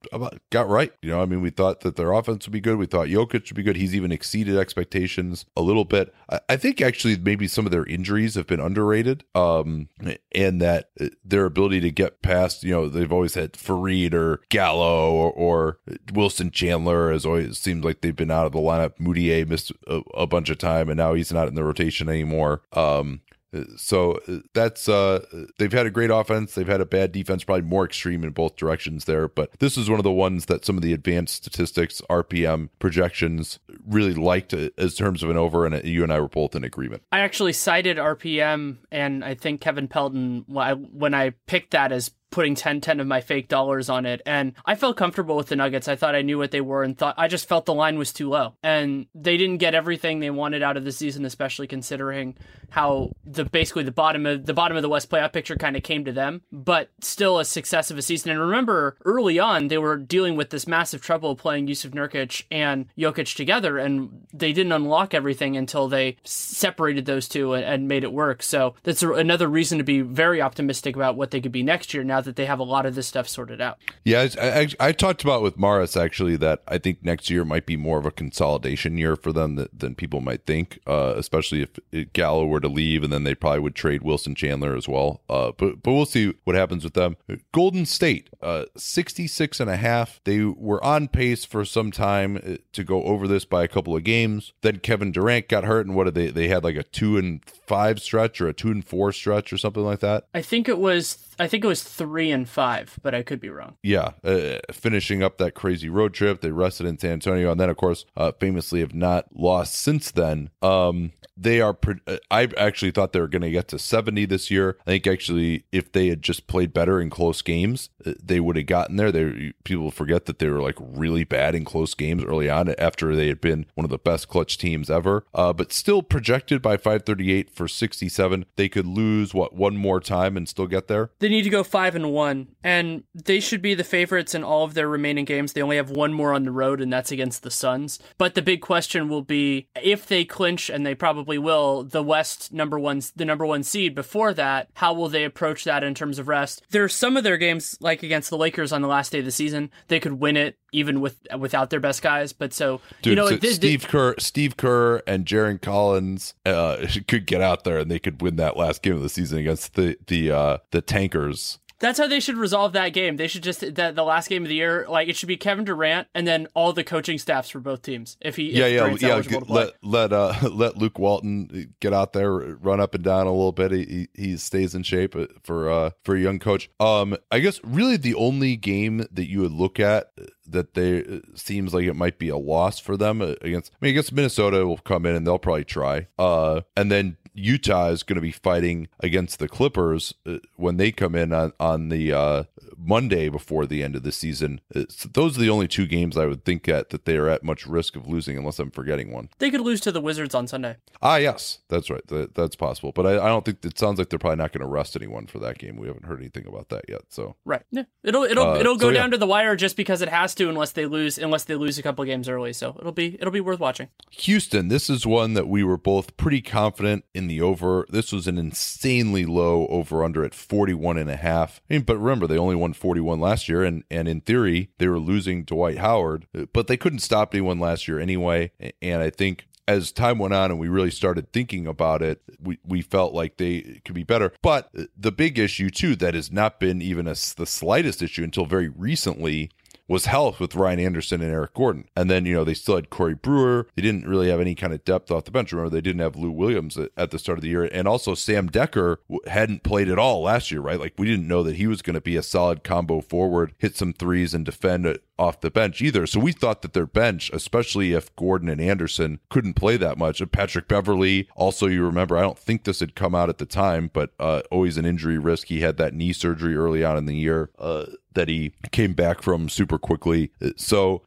got right. You know, I mean, we thought that their offense would be good. We thought Jokic would be good. He's even exceeded expectations a little bit. I, I think actually maybe some of their injuries have been underrated, um, and that their ability to get past. You know, they've always had Faried or Gallo or, or Wilson Chandler. has always seems like they've been out of the lineup. Mudiay missed a, a bunch of time, and now he's not in the rotation anymore. Um, Uh, So uh, that's uh they've had a great offense, they've had a bad defense, probably more extreme in both directions there. But this is one of the ones that some of the advanced statistics, RPM projections, really liked uh, as terms of an over, and uh, you and I were both in agreement. I actually cited RPM, and I think Kevin Pelton when I picked that as putting 10 10 of my fake dollars on it and I felt comfortable with the Nuggets. I thought I knew what they were and thought I just felt the line was too low. And they didn't get everything they wanted out of the season especially considering how the basically the bottom of the bottom of the West playoff picture kind of came to them, but still a success of a season. And remember early on they were dealing with this massive trouble playing Jusuf Nurkic and Jokic together and they didn't unlock everything until they separated those two and, and made it work. So that's another reason to be very optimistic about what they could be next year now that they have a lot of this stuff sorted out. Yeah, I, I, I talked about with Mares actually that I think next year might be more of a consolidation year for them that, than people might think, uh, especially if Gallo were to leave and then they probably would trade Wilson Chandler as well. Uh, but but we'll see what happens with them. Golden State, uh, 66 and a half. They were on pace for some time uh, to go over this by a couple of games. Then Kevin Durant got hurt, and what did they? They had like a two and five stretch or a two and four stretch or something like that. I think it was I think it was three and five, but I could be wrong. Yeah, uh, finishing up that crazy road trip, they rested in San Antonio, and then of course, uh, famously have not lost since then. Um, they are. Uh, I actually thought they were going to get to 70 this year. I think actually, if they had just played better in close games, uh, they would have gotten there. They people forget that they were like really bad in close games early on after they had been one of the best clutch teams ever. Uh, but still projected by 538 for 67. They could lose what one more time and still get there. They need to go five and one, and they should be the favorites in all of their remaining games. They only have one more on the road, and that's against the Suns. But the big question will be if they clinch, and they probably will, the West number one, the number one seed. Before that, how will they approach that in terms of rest? There are some of their games, like against the Lakers on the last day of the season, they could win it even with without their best guys. But so Dude, you know, so this, Steve Kerr, Steve Kerr, and Jarron Collins uh, could get out there and they could win that last game of the season against the the uh, the tankers. That's how they should resolve that game. They should just that the last game of the year, like it should be Kevin Durant and then all the coaching staffs for both teams. If he, yeah, if yeah, yeah. Let let uh let Luke Walton get out there, run up and down a little bit. He he stays in shape for uh for a young coach. Um, I guess really the only game that you would look at that they seems like it might be a loss for them against. I mean, against Minnesota will come in and they'll probably try. Uh, and then Utah is going to be fighting against the Clippers uh, when they come in on on the uh, Monday before the end of the season. So those are the only two games I would think at that they are at much risk of losing, unless I'm forgetting one. They could lose to the Wizards on Sunday. Ah, yes, that's right. That, that's possible, but I, I don't think it sounds like they're probably not going to rest anyone for that game. We haven't heard anything about that yet. So right, yeah, it'll it'll Uh, it'll go so, yeah. down to the wire just because it has to, unless they lose unless they lose a couple games early. So it'll be it'll be worth watching. Houston, this is one that we were both pretty confident in the over. This was an insanely low over under at 41 and a half. I mean, but remember, they only won 41 last year, and, and in theory, they were losing Dwight Howard, but they couldn't stop anyone last year anyway. And I think as time went on and we really started thinking about it, we, we felt like they could be better. But the big issue, too, that has not been even a, the slightest issue until very recently was health with Ryan Anderson and Eric Gordon. And then, you know, they still had Corey Brewer. They didn't really have any kind of depth off the bench. Remember, they didn't have Lou Williams at, at the start of the year. And also, Sam Dekker hadn't played at all last year, right? Like, we didn't know that he was going to be a solid combo forward, hit some threes, and defend it off the bench either. So we thought that their bench, especially if Gordon and Anderson couldn't play that much. Patrick Beverley, also, you remember, I don't think this had come out at the time, but uh, always an injury risk. He had that knee surgery early on in the year. Uh, that he came back from super quickly. So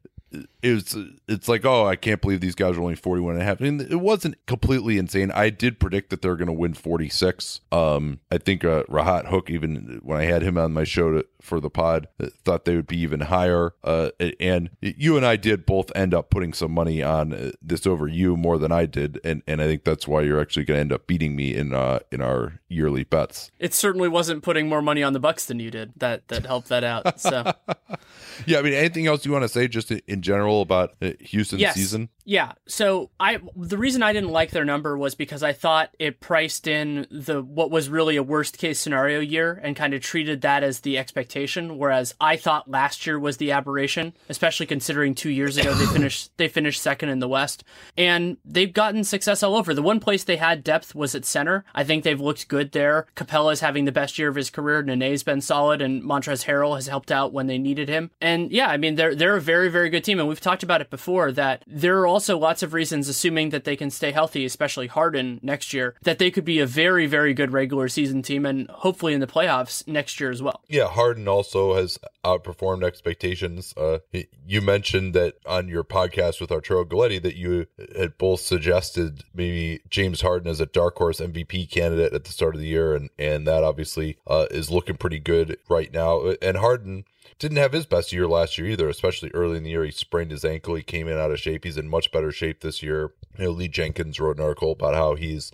it was it's like oh i can't believe these guys are only 41 and a half. I mean, it wasn't completely insane. I did predict that they're going to win 46 um i think uh Rahat Huq even when i had him on my show to, for the pod uh, thought they would be even higher uh and you and i did both end up putting some money on uh, this over you more than i did and and i think that's why you're actually going to end up beating me in uh in our yearly bets It certainly wasn't putting more money on the Bucks than you did. That that helped that out. So yeah i mean anything else you want to say just in- general about uh, houston's yes, season Yeah. So I the reason I didn't like their number was because I thought it priced in the what was really a worst case scenario year and kind of treated that as the expectation, whereas I thought last year was the aberration, especially considering two years ago they finished they finished second in the West. And they've gotten success all over. The one place they had depth was at center. I think they've looked good there. Capela's having the best year of his career. Nene's been solid, and Montrezl Harrell has helped out when they needed him. And yeah, I mean they're they're a very very good team, and we've talked about it before that there are also lots of reasons, assuming that they can stay healthy, especially Harden next year, that they could be a very very good regular season team, and hopefully in the playoffs next year as well. Yeah, Harden also has outperformed expectations. Uh, you mentioned that on your podcast with Arturo Galletti that you had both suggested maybe James Harden as a dark horse MVP candidate at the start of the year, and and that obviously uh, is looking pretty good right now. And Harden didn't have his best year last year either, especially early in the year. He sprained his ankle. He came in out of shape. He's in much better shape this year. You know, Lee Jenkins wrote an article about how he's,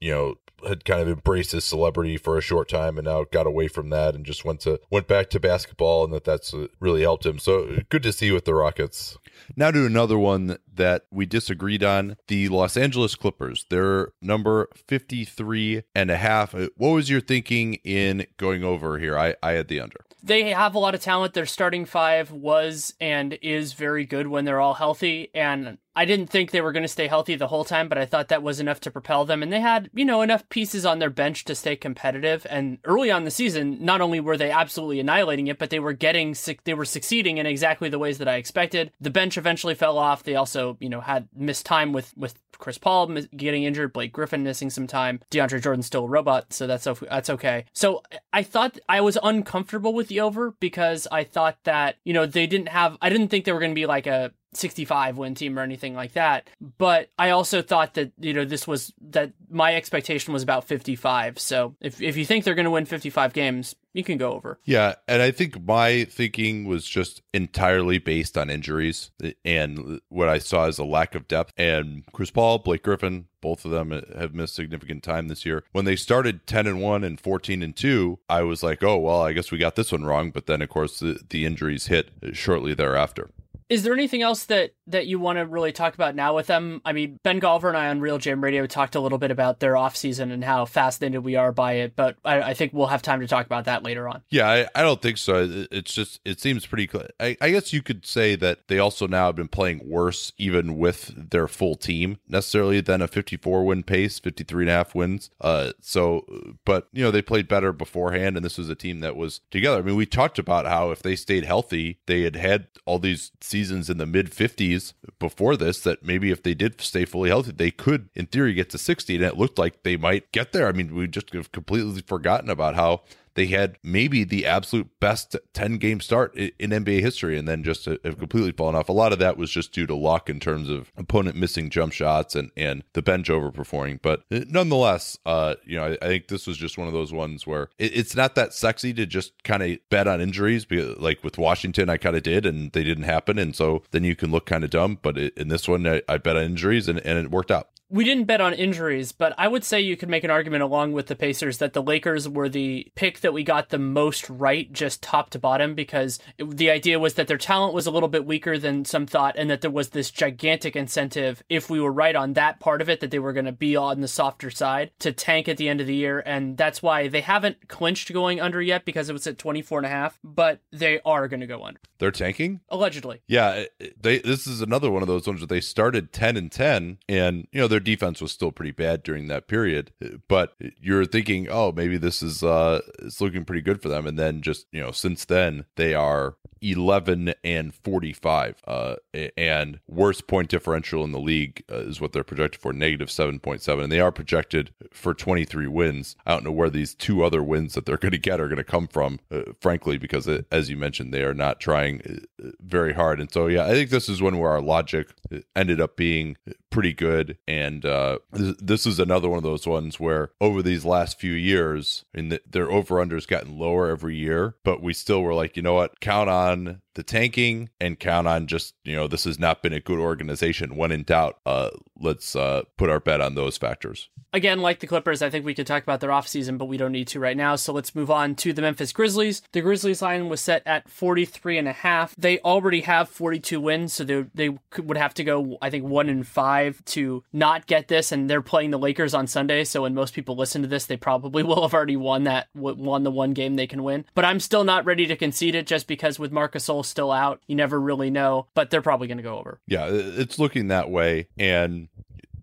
you know, had kind of embraced his celebrity for a short time and now got away from that and just went to went back to basketball and that that's uh, really helped him. So good to see with the Rockets. Now to another one that we disagreed on, the Los Angeles Clippers. They're number 53 and a half. Uh, what was your thinking in going over here? I I had the under they have a lot of talent. Their starting five was and is very good when they're all healthy. And I didn't think they were going to stay healthy the whole time, but I thought that was enough to propel them. And they had, you know, enough pieces on their bench to stay competitive. And early on the season, not only were they absolutely annihilating it, but they were getting, they were succeeding in exactly the ways that I expected. The bench eventually fell off. They also, you know, had missed time with with Chris Paul getting injured, Blake Griffin missing some time, DeAndre Jordan still a robot, so that's that's okay. So I thought I was uncomfortable with the over because I thought that you know they didn't have. I didn't think they were going to be like a 65 win team or anything like that. But I also thought that, you know, this was that my expectation was about 55. So if, if you think they're going to win 55 games, you can go over. Yeah. And I think my thinking was just entirely based on injuries eh, and what I saw as a lack of depth. And Chris Paul, Blake Griffin, both of them eh, have missed significant time this year. When they started 10 and 1 and 14 and 2, I was like, oh, well, I guess we got this one wrong. But then, of course, the, the injuries hit shortly thereafter. Is there anything else that that you want to really talk about now with them? I mean, Ben Golliver and I on Real Jam Radio talked a little bit about their offseason and how fascinated we are by it, but I, I, think we'll have time to talk about that later on. Yeah, I, I don't think so. It's just it seems pretty. I, I guess you could say that they also now have been playing worse, even with their full team, necessarily than a 54 win pace, 53 and a half wins. Uh, so, but you know they played better beforehand, and this was a team that was together. I mean, we talked about how if they stayed healthy, they had had all these seasons seasons in the mid 50s before this that maybe if they did stay fully healthy, they could, in theory, get to 60. And it looked like they might get there. I mean, we just have completely forgotten about how they had maybe the absolute best 10 game start in NBA history and then just have completely fallen off. A lot of that was just due to luck in terms of opponent missing jump shots and, and the bench overperforming. But uh, nonetheless, uh, you know, I, I think this was just one of those ones where it, it's not that sexy to just kind of bet on injuries. Because, like with Washington, I kind of did and they didn't happen. And so then you can look kind of dumb. But it, in this one, I, I bet on injuries and, and it worked out we didn't bet on injuries, but I would say you could make an argument along with the Pacers that the Lakers were the pick that we got the most right, just top to bottom, because it, the idea was that their talent was a little bit weaker than some thought, and that there was this gigantic incentive, if we were right on that part of it, that they were going to be on the softer side to tank at the end of the year. And that's why they haven't clinched going under yet because it was at 24 and a half, but they are going to go under. They're tanking? Allegedly. Yeah. They, this is another one of those ones where they started 10 and 10, and, you know, they're defense was still pretty bad during that period. But you're thinking, oh, maybe this is uh it's looking pretty good for them. And then just, you know, since then they are 11 and 45 uh and worst point differential in the league uh, is what they're projected for negative 7.7 and they are projected for 23 wins i don't know where these two other wins that they're going to get are going to come from uh, frankly because it, uh, as you mentioned they are not trying uh, very hard and so yeah i think this is one where our logic ended up being pretty good and uh this, this is another one of those ones where over these last few years, I mean, the, their over unders gotten lower every year, but we still were like, you know what, count on the tanking and count on just you know this has not been a good organization. When in doubt, uh, let's uh, put our bet on those factors. Again, like the Clippers, I think we could talk about their offseason, but we don't need to right now. So let's move on to the Memphis Grizzlies. The Grizzlies line was set at 43 and a half. They already have 42 wins, so they, they would have to go, I think, one in five to not get this. And they're playing the Lakers on Sunday. So when most people listen to this, they probably will have already won that, won the one game they can win. But I'm still not ready to concede it just because with Marc Still out, you never really know, but they're probably going to go over. Yeah, it's looking that way. And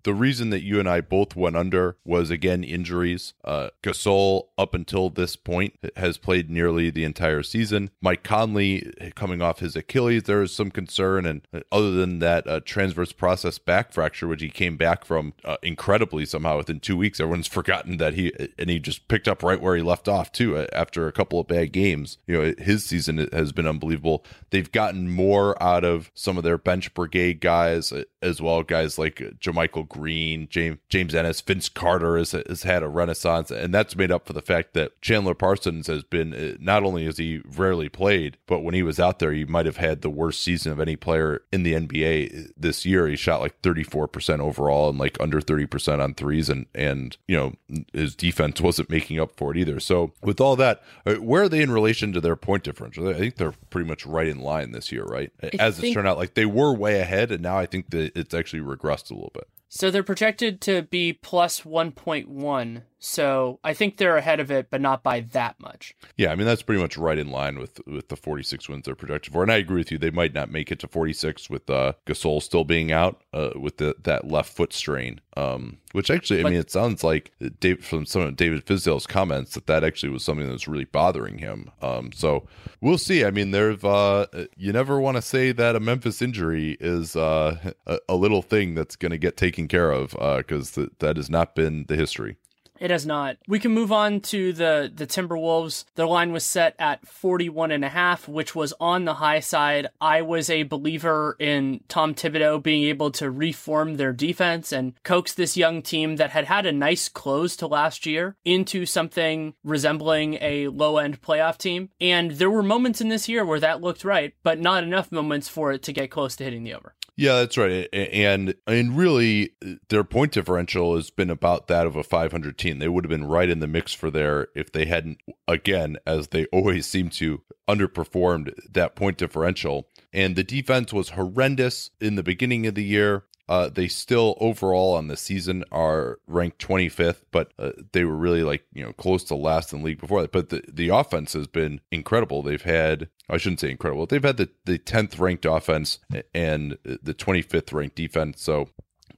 the reason that you and I both went under was again injuries. Uh, Gasol, up until this point, has played nearly the entire season. Mike Conley, coming off his Achilles, there is some concern. And other than that uh, transverse process back fracture, which he came back from uh, incredibly somehow within two weeks, everyone's forgotten that he and he just picked up right where he left off too uh, after a couple of bad games. You know, his season has been unbelievable. They've gotten more out of some of their bench brigade guys uh, as well, guys like JaMychal Green, James James Ennis, Vince Carter has, has had a renaissance, and that's made up for the fact that Chandler Parsons has been uh, not only has he rarely played, but when he was out there, he might have had the worst season of any player in the NBA this year. He shot like 34% overall and like under 30% on threes, and and you know his defense wasn't making up for it either. So with all that, uh, where are they in relation to their point differential? I think they're pretty much right in line this year, right? As it's turned out, like they were way ahead, and now I think that it's actually regressed a little bit. So they're projected to be plus 1.1 so I think they're ahead of it, but not by that much. Yeah, I mean that's pretty much right in line with with the 46 wins they're projected for. And I agree with you; they might not make it to 46 with uh, Gasol still being out uh, with the, that left foot strain. Um, which actually, I but, mean, it sounds like Dave, from some of David Fizdale's comments that that actually was something that was really bothering him. Um, so we'll see. I mean, there's uh, you never want to say that a Memphis injury is uh, a, a little thing that's going to get taken care of because uh, th- that has not been the history. It has not. We can move on to the the Timberwolves. Their line was set at 41 and a half, which was on the high side. I was a believer in Tom Thibodeau being able to reform their defense and coax this young team that had had a nice close to last year into something resembling a low-end playoff team. And there were moments in this year where that looked right, but not enough moments for it to get close to hitting the over. Yeah, that's right. And and really their point differential has been about that of a 500 team. They would have been right in the mix for there if they hadn't again as they always seem to underperformed that point differential. And the defense was horrendous in the beginning of the year. Uh, they still overall on the season are ranked 25th, but uh, they were really like you know close to last in the league before that. But the the offense has been incredible. They've had I shouldn't say incredible. They've had the the 10th ranked offense and the 25th ranked defense. So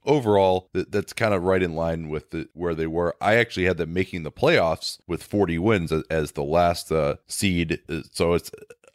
overall, that's kind of right in line with the, where they were. I actually had them making the playoffs with 40 wins as, as the last uh, seed. So it's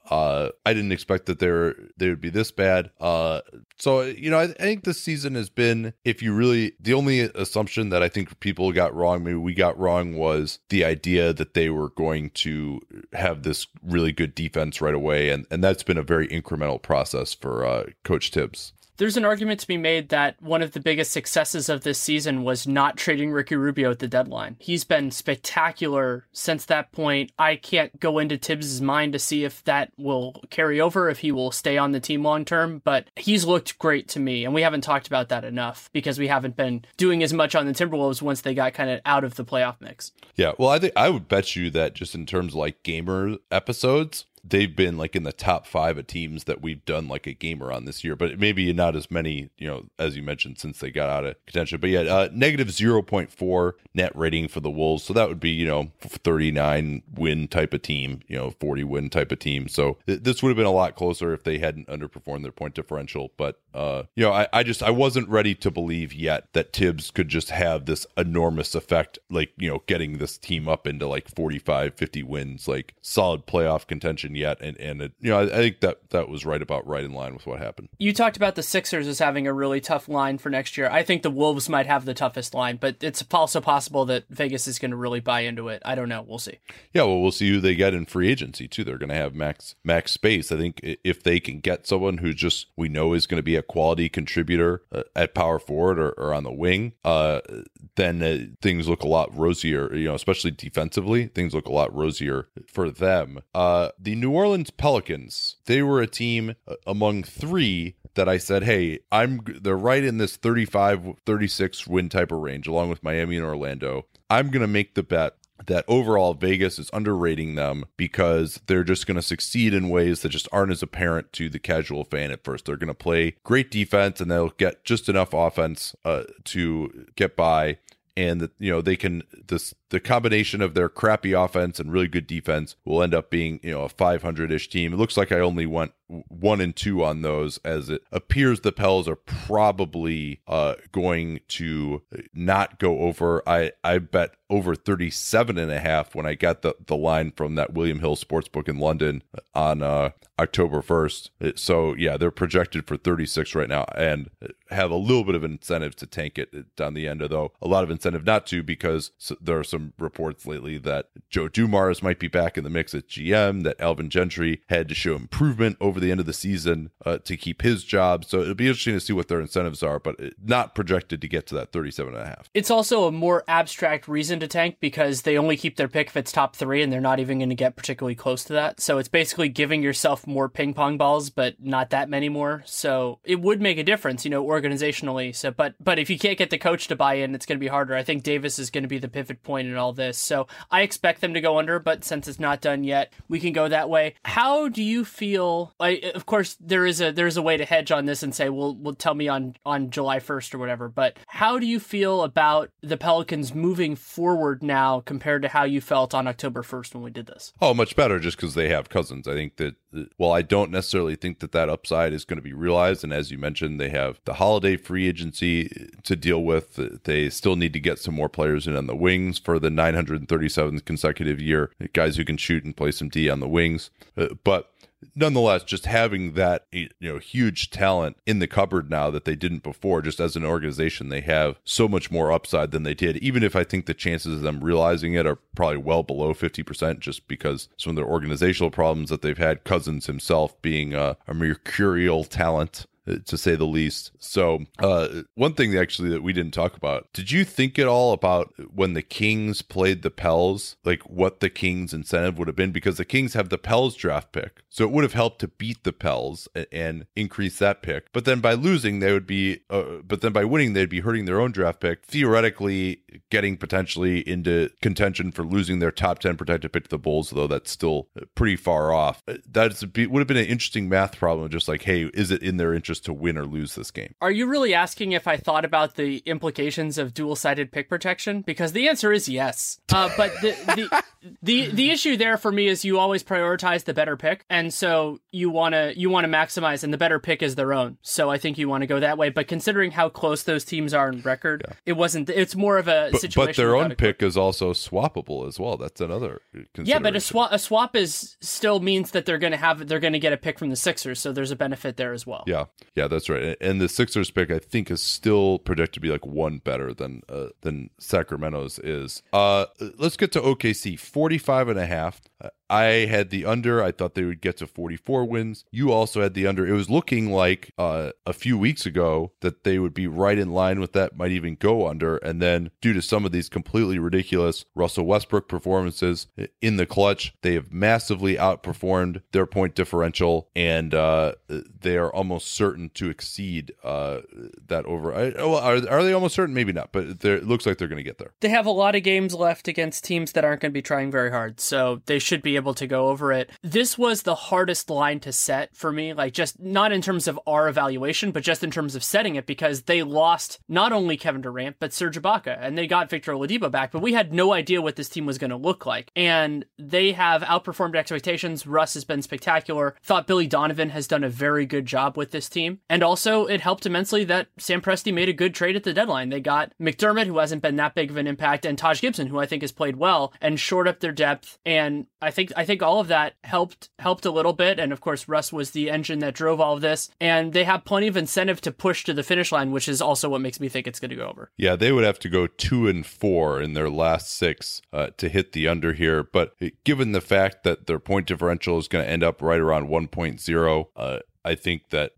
uh, I didn't expect that they they would be this bad. Uh, so you know, I, I, think this season has been, if you really, the only assumption that I think people got wrong, maybe we got wrong, was the idea that they were going to have this really good defense right away, and and that's been a very incremental process for uh, Coach Thibs. There's an argument to be made that one of the biggest successes of this season was not trading Ricky Rubio at the deadline. He's been spectacular since that point. I can't go into Thibs' mind to see if that will carry over, if he will stay on the team long term, but he's looked great to me. And we haven't talked about that enough because we haven't been doing as much on the Timberwolves once they got kind of out of the playoff mix. Yeah, well, I think I would bet you that just in terms of like gamer episodes, they've been like in the top five of teams that we've done like a gamer on this year, but maybe not as many, you know, as you mentioned, since they got out of contention. But yeah, uh, negative 0.4 net rating for the Wolves. So that would be, you know, 39 win type of team, you know, 40 win type of team. So th- this would have been a lot closer if they hadn't underperformed their point differential. But, uh, you know, I, I just, I wasn't ready to believe yet that Thibs could just have this enormous effect, like, you know, getting this team up into like 45, 50 wins, like solid playoff contention yet, and and it, you know I, I, think that that was right about right in line with what happened. You talked about the Sixers as having a really tough line for next year. I think the Wolves might have the toughest line, but it's also possible that Vegas is going to really buy into it. I don't know. We'll see. Yeah, well, we'll see who they get in free agency too. They're going to have max max space. I think if they can get someone who just we know is going to be a quality contributor uh, at power forward or, or on the wing, uh, then uh, things look a lot rosier. You know, especially defensively, things look a lot rosier for them. Uh, the New Orleans Pelicans, they were a team uh, among three that I said, hey, I'm they're right in this 35 36 win type of range along with Miami and Orlando. I'm to make the bet that overall Vegas is underrating them because they're just going to succeed in ways that just aren't as apparent to the casual fan at first. They're going to play great defense and they'll get just enough offense uh, to get by and you know they can this the combination of their crappy offense and really good defense will end up being you know a 500ish team. It looks like I only went one and two on those as it appears the Pels are probably uh, going to not go over. I I bet over 37 and a half when I got the the line from that William Hill sportsbook in London on uh, October 1st. So yeah, they're projected for 36 right now and have a little bit of incentive to tank it down the end, though a lot of incentive not to because there are some reports lately that Joe Dumars might be back in the mix at GM, that Alvin Gentry had to show improvement over the end of the season uh, to keep his job. So it'll be interesting to see what their incentives are, but not projected to get to that 37 and a half. It's also a more abstract reason to tank because they only keep their pick if it's top three and they're not even going to get particularly close to that. So it's basically giving yourself more ping pong balls, but not that many more. So it would make a difference, you know, organizationally. So, but, but if you can't get the coach to buy in, it's going to be harder. I think Davis is going to be the pivot point in all this. So I expect them to go under, but since it's not done yet, we can go that way. How do you feel? Like, of course, there is a there's a way to hedge on this and say, well, well, tell me on on July 1st or whatever. But how do you feel about the Pelicans moving forward now compared to how you felt on October 1st when we did this? Oh, much better, just because they have Cousins. I think that well, I don't necessarily think that that upside is going to be realized. And as you mentioned, they have the holiday free agency to deal with. They still need to get some more players in on the wings for the 937th consecutive year, guys who can shoot and play some D on the wings. Uh, but nonetheless, just having that you know huge talent in the cupboard now that they didn't before, just as an organization, they have so much more upside than they did. Even if I think the chances of them realizing it are probably well below fifty percent, just because some of their organizational problems that they've had. Cousins himself being a, a mercurial talent to say the least. So, uh, one thing actually that we didn't talk about did you think at all about when the Kings played the Pels, like what the Kings' incentive would have been? Because the Kings have the Pels draft pick. So, it would have helped to beat the Pels and increase that pick. But then by losing, they would be, uh, but then by winning, they'd be hurting their own draft pick, theoretically getting potentially into contention for losing their top 10 protected pick to the Bulls, though that's still pretty far off. That would have been an interesting math problem, just like, hey, is it in their interest? To win or lose this game. Are you really asking if I thought about the implications of dual sided pick protection? Because the answer is yes. Uh, but the, the the the issue there for me is you always prioritize the better pick, and so you wanna you wanna maximize, and the better pick is their own. So I think you want to go that way. But considering how close those teams are in record, yeah. it wasn't. It's more of a but, situation. But their own pick is also swappable as well. That's another. Yeah, but a swap a swap is still means that they're gonna have they're gonna get a pick from the Sixers, so there's a benefit there as well. Yeah, yeah, that's right. And the Sixers pick I think is still projected to be like one better than uh, than Sacramento's is. Uh, let's get to OKC. 45 and a half. I had the under. I thought they would get to 44 wins. You also had the under. It was looking like uh, a few weeks ago that they would be right in line with that, might even go under. And then, due to some of these completely ridiculous Russell Westbrook performances in the clutch, they have massively outperformed their point differential, and uh, they are almost certain to exceed uh, that over. I, well, are, are they almost certain? Maybe not, but it looks like they're going to get there. They have a lot of games left against teams that aren't going to be trying very hard, so they should be able to go over it. This was the hardest line to set for me, like just not in terms of our evaluation, but just in terms of setting it because they lost not only Kevin Durant, but Serge Ibaka, and they got Victor Oladipo back, but we had no idea what this team was going to look like. And they have outperformed expectations. Russ has been spectacular. Thought Billy Donovan has done a very good job with this team. And also, it helped immensely that Sam Presti made a good trade at the deadline. They got McDermott, who hasn't been that big of an impact, and Taj Gibson, who I think has played well, and shored up their depth. And I think I think all of that helped helped a little bit, and of course Russ was the engine that drove all of this. And they have plenty of incentive to push to the finish line, which is also what makes me think it's going to go over. Yeah, they would have to go two and four in their last six uh, to hit the under here. But given the fact that their point differential is going to end up right around 1.0, uh, I think that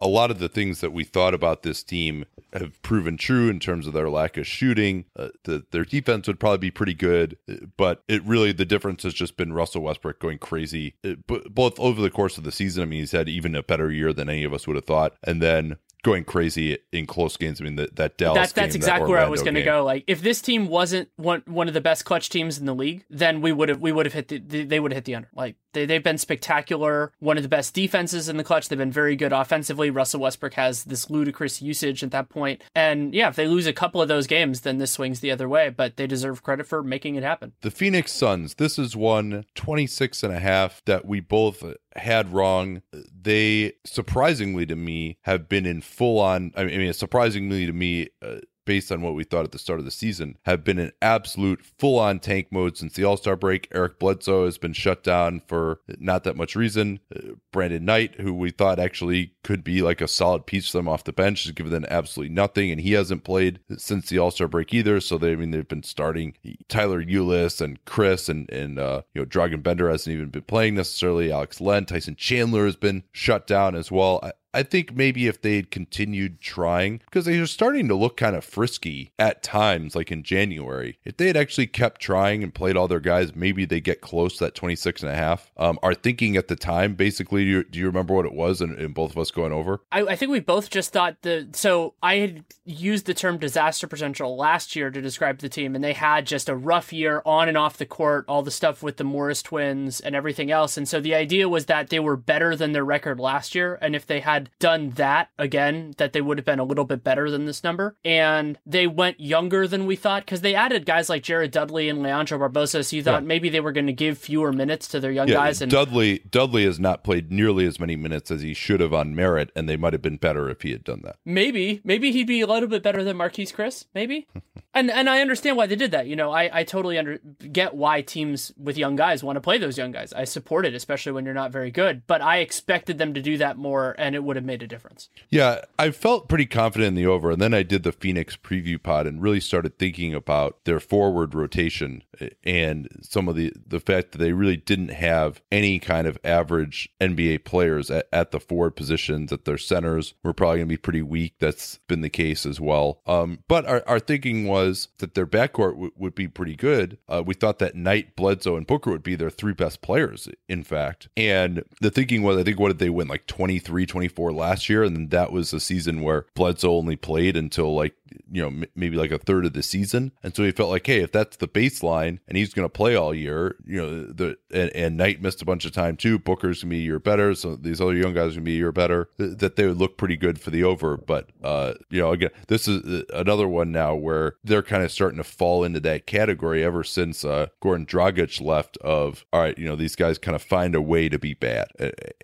a lot of the things that we thought about this team have proven true in terms of their lack of shooting. Uh, the, their defense would probably be pretty good, but it really the difference has just been Russell Westbrook going crazy, uh, both over the course of the season. I mean, he's had even a better year than any of us would have thought, and then going crazy in close games. I mean, that that Dallas. That's that's game, exactly that where I was going to go. Like, if this team wasn't one one of the best clutch teams in the league, then we would have we would have hit the they would have hit the under. Like they they've been spectacular. One of the best defenses in the clutch. They've been very good offensively. Russell Westbrook has this ludicrous usage at that point. And yeah, if they lose a couple of those games, then this swings the other way. But they deserve credit for making it happen. The Phoenix Suns. This is one 26 and a half that we both had wrong. They surprisingly to me have been in full on. I mean, surprisingly to me. Uh, based on what we thought at the start of the season, have been in absolute full on tank mode since the All Star break. Eric Bledsoe has been shut down for not that much reason. Uh, Brandon Knight, who we thought actually could be like a solid piece for them off the bench, has given them absolutely nothing, and he hasn't played since the All Star break either. So they, I mean, they've been starting Tyler Ulis and Chriss and and uh, you know Dragan Bender hasn't even been playing necessarily. Alex Len, Tyson Chandler has been shut down as well. I, I think maybe if they had continued trying, because they were starting to look kind of frisky at times, like in January, if they had actually kept trying and played all their guys, maybe they get close to that 26 and a half. Um, our thinking at the time, basically, do you, do you remember what it was and, both of us going over? I, I, think we both just thought the, so I had used the term disaster potential last year to describe the team, and they had just a rough year on and off the court, all the stuff with the Morris twins and everything else. And so the idea was that they were better than their record last year. And if they had had done that again, that they would have been a little bit better than this number. And they went younger than we thought because they added guys like Jared Dudley and Leandro Barbosa. So you thought yeah. maybe they were going to give fewer minutes to their young yeah, guys. And Dudley Dudley has not played nearly as many minutes as he should have on merit, and they might have been better if he had done that. Maybe, maybe he'd be a little bit better than Marquese Chriss. Maybe, and and I understand why they did that. You know, I I totally under get why teams with young guys want to play those young guys. I support it, especially when you're not very good. But I expected them to do that more, and it would have made a difference. Yeah, I felt pretty confident in the over, and then I did the Phoenix preview pod and really started thinking about their forward rotation and some of the the fact that they really didn't have any kind of average NBA players at, at the forward positions. That their centers were probably going to be pretty weak. That's been the case as well. Um, but our, our thinking was that their backcourt w- would be pretty good. Uh, we thought that Knight, Bledsoe, and Booker would be their three best players, in fact. And the thinking was, I think, what did they win? Like 23, 24 last year, and that was a season where Bledsoe only played until like you know maybe like a third of the season, and so he felt like, hey, if that's the baseline and he's going to play all year, you know, the and, and Knight missed a bunch of time too. Booker's gonna be a year better, so these other young guys are gonna be a year better. Th- that they would look pretty good for the over, but uh, you know, again, this is uh, another one now where they're kind of starting to fall into that category ever since uh, Goran Dragic left. Of all right, you know, these guys kind of find a way to be bad,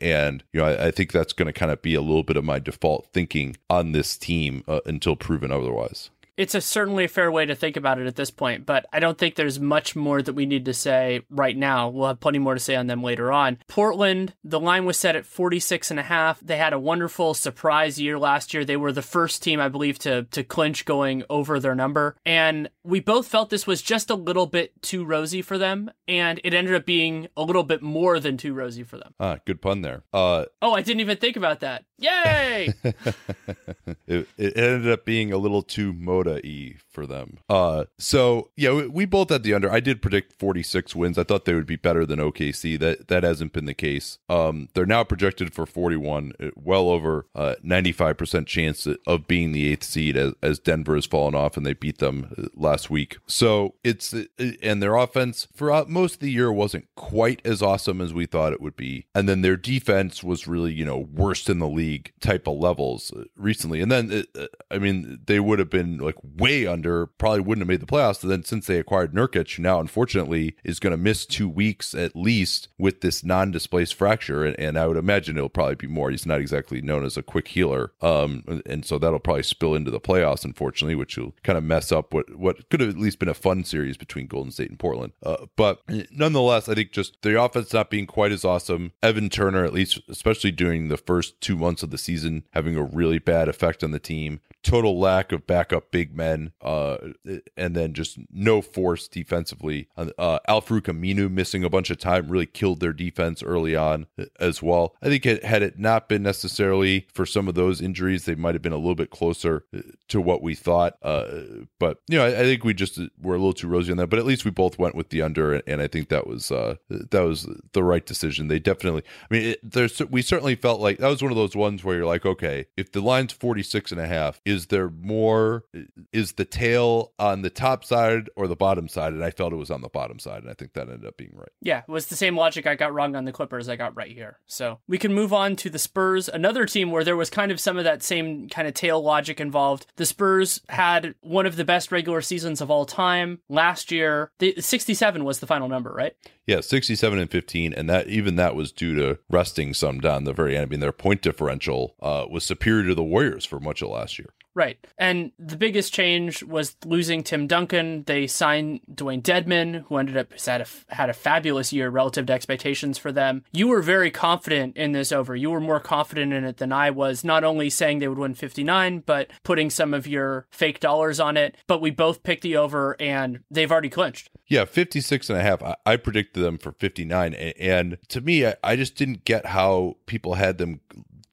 and you know, I, I think that's going to kind of be a little bit of my default thinking on this team uh, until proven otherwise it's a certainly a fair way to think about it at this point, but I don't think there's much more that we need to say right now. We'll have plenty more to say on them later on. Portland, the line was set at 46 and a half. They had a wonderful surprise year last year. They were the first team, I believe, to to clinch going over their number. And we both felt this was just a little bit too rosy for them, and it ended up being a little bit more than too rosy for them. Ah, good pun there. Uh Oh, I didn't even think about that. Yay! it, it ended up being a little too Moda y for them. Uh, so yeah, we, we, both had the under. I did predict 46 wins. I thought they would be better than OKC. That that hasn't been the case. Um, they're now projected for 41, uh, well over uh, 95% chance of being the eighth seed as, as Denver has fallen off and they beat them uh, last week. So it's uh, and their offense for most of the year wasn't quite as awesome as we thought it would be, and then their defense was really you know worst in the league type of levels recently. And then I mean they would have been like way under probably wouldn't have made the playoffs. And then since they acquired Nurkic, now unfortunately is going to miss two weeks at least with this non-displaced fracture, and, and, I would imagine it'll probably be more. He's not exactly known as a quick healer, um, and so that'll probably spill into the playoffs, unfortunately, which will kind of mess up what what could have at least been a fun series between Golden State and Portland. Uh, but nonetheless, I think just the offense not being quite as awesome. Evan Turner, at least, especially during the first two months months of the season having a really bad effect on the team total lack of backup big men, uh, and then just no force defensively. Uh, missing a bunch of time really killed their defense early on as well. I think it, had it not been necessarily for some of those injuries, they might have been a little bit closer to what we thought. Uh, but you know, I, I, think we just were a little too rosy on that. But at least we both went with the under, and, and I think that was uh, that was the right decision. They definitely, I mean, it, there's we certainly felt like that was one of those ones where you're like, okay, if the line's 46 and a half, is is there more is the tail on the top side or the bottom side? And i felt it was on the bottom side and i think that ended up being right. Yeah it was the same logic i got wrong on the clippers. I got right here. So we can move on to the spurs another team where there was kind of some of that same kind of tail logic involved. The spurs had one of the best regular seasons of all time last year. The 67 was the final number right? Yeah, 67 and 15, and that even that was due to resting some down the very end. I mean, their point differential uh, was superior to the Warriors for much of last year. Right. And the biggest change was losing Tim Duncan. They signed Dewayne Dedmon, who ended up had a, had a fabulous year relative to expectations for them. You were very confident in this over. You were more confident in it than I was, not only saying they would win 59, but putting some of your fake dollars on it. But we both picked the over, and they've already clinched. Yeah, 56 and a half. I, I predicted them for 59. And to me, I, I just didn't get how people had them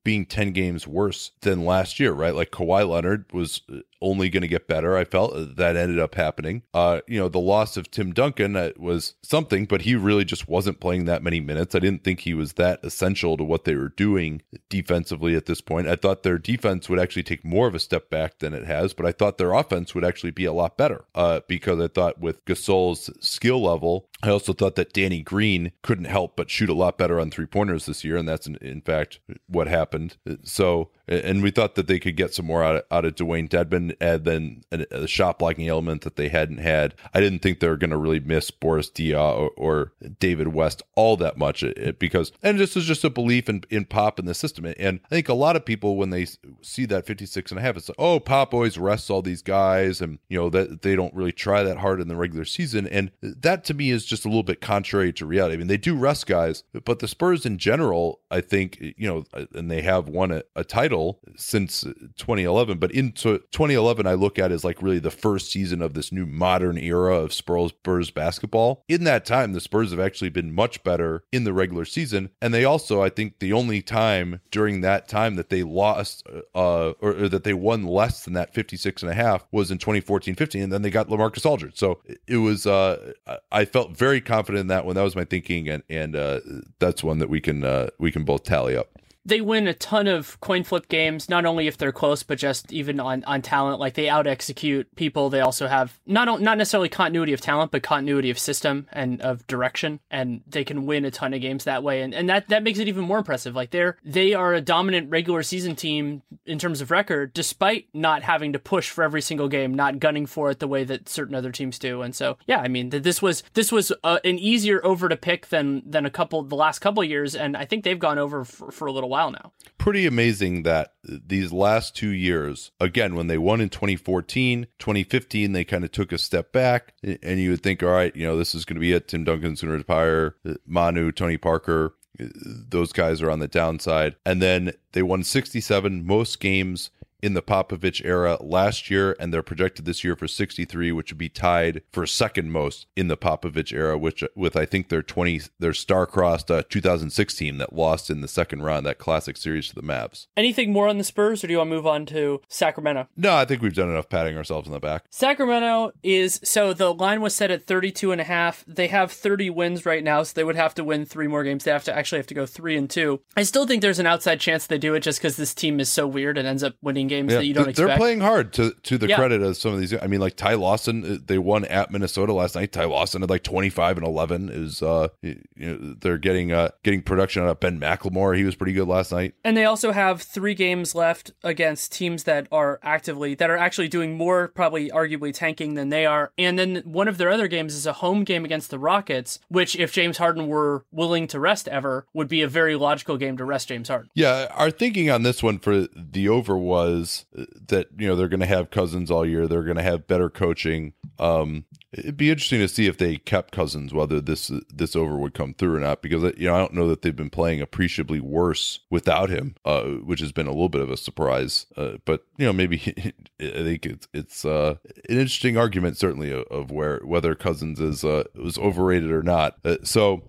being 10 games worse than last year, right? Like Kawhi Leonard was only going to get better. I felt that ended up happening. Uh, you know, the loss of Tim Duncan uh, was something, but he really just wasn't playing that many minutes. I didn't think he was that essential to what they were doing defensively at this point. I thought their defense would actually take more of a step back than it has, but I thought their offense would actually be a lot better uh, because I thought with Gasol's skill level, I also thought that Danny Green couldn't help but shoot a lot better on three pointers this year, and that's in, in fact what happened. So and we thought that they could get some more out of, out of Dewayne Dedmon and then a, shot blocking element that they hadn't had. I didn't think they were going to really miss Boris Diaw or, or, David West all that much uh, uh, because, and this is just a belief in, in Pop in the system. And I think a lot of people, when they see that 56 and a half, it's like, oh, Pop always rests all these guys and, you know, that they don't really try that hard in the regular season. And that to me is just a little bit contrary to reality. I mean, they do rest guys, but the Spurs in general, I think, you know, uh, and they have won a, a title title since 2011. But into 2011, I look at as like really the first season of this new modern era of Spurs, basketball. In that time, the Spurs have actually been much better in the regular season. And they also, I think, the only time during that time that they lost uh, or, or that they won less than that 56 and a half was in 2014 15. And then they got LaMarcus Aldridge. So it was, uh, I felt very confident in that one. That was my thinking. And, and uh, that's one that we can, uh, we can both tally up they win a ton of coin flip games, not only if they're close, but just even on, on talent. Like they out execute people. They also have not not necessarily continuity of talent, but continuity of system and of direction, and they can win a ton of games that way. And and that that makes it even more impressive. Like they're they are a dominant regular season team in terms of record, despite not having to push for every single game, not gunning for it the way that certain other teams do. And so yeah, I mean this was this was uh, an easier over to pick than than a couple the last couple years, and I think they've gone over for, for a little while now. Pretty amazing that these last two years, again, when they won in 2014, 2015, they kind of took a step back, and you would think, all right, you know, this is going to be it. Tim Duncan's going to retire, uh, Manu, Tony Parker, uh, those guys are on the downside. And then they won 67 most games in the Popovich era last year, and they're projected this year for 63, which would be tied for second most in the Popovich era, which with I think their 20 their star-crossed uh, 2006 team that lost in the second round that classic series to the Mavs. Anything more on the Spurs, or do you want to move on to Sacramento? No, I think we've done enough patting ourselves on the back. Sacramento is so the line was set at 32 and a half. They have 30 wins right now, so they would have to win three more games. They have to actually have to go three and two. I still think there's an outside chance they do it just because this team is so weird and ends up winning games yeah, that you don't expect. They're playing hard to to the yeah. credit of some of these. I mean, like Ty Lawson, uh, they won at Minnesota last night. Ty Lawson had like twenty five and eleven. Is uh, you know, they're getting uh getting production out of Ben McLemore. He was pretty good last night. And they also have three games left against teams that are actively that are actually doing more, probably arguably tanking than they are. And then one of their other games is a home game against the Rockets, which if James Harden were willing to rest ever, would be a very logical game to rest James Harden. Yeah, our thinking on this one for the over was that you know they're going to have Cousins all year. They're going to have better coaching. Um, It'd be interesting to see if they kept Cousins, whether this this over would come through or not, because you know I don't know that they've been playing appreciably worse without him, uh, which has been a little bit of a surprise. Uh, but you know maybe I think it's it's uh, an interesting argument certainly of, of where whether Cousins is uh, was overrated or not. Uh, so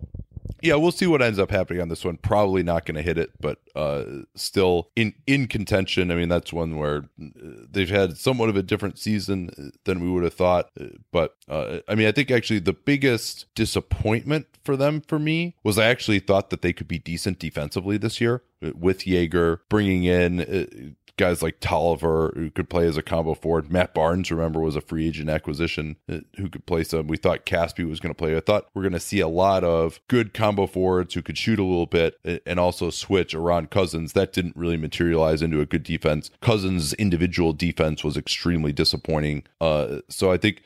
yeah, we'll see what ends up happening on this one. Probably not going to hit it, but uh, still in in contention. I mean, that's one where uh, they've had somewhat of a different season than we would have thought. But uh, I mean, I think actually the biggest disappointment for them for me was I actually thought that they could be decent defensively this year with Joerger, bringing in uh, guys like Tolliver who could play as a combo forward. Matt Barnes, remember, was a free agent acquisition uh, who could play some. We thought Casspi was going to play. I thought we're going to see a lot of good combo forwards who could shoot a little bit and also switch around Cousins. That didn't really materialize into a good defense. Cousins' individual defense was extremely disappointing. Uh, so I think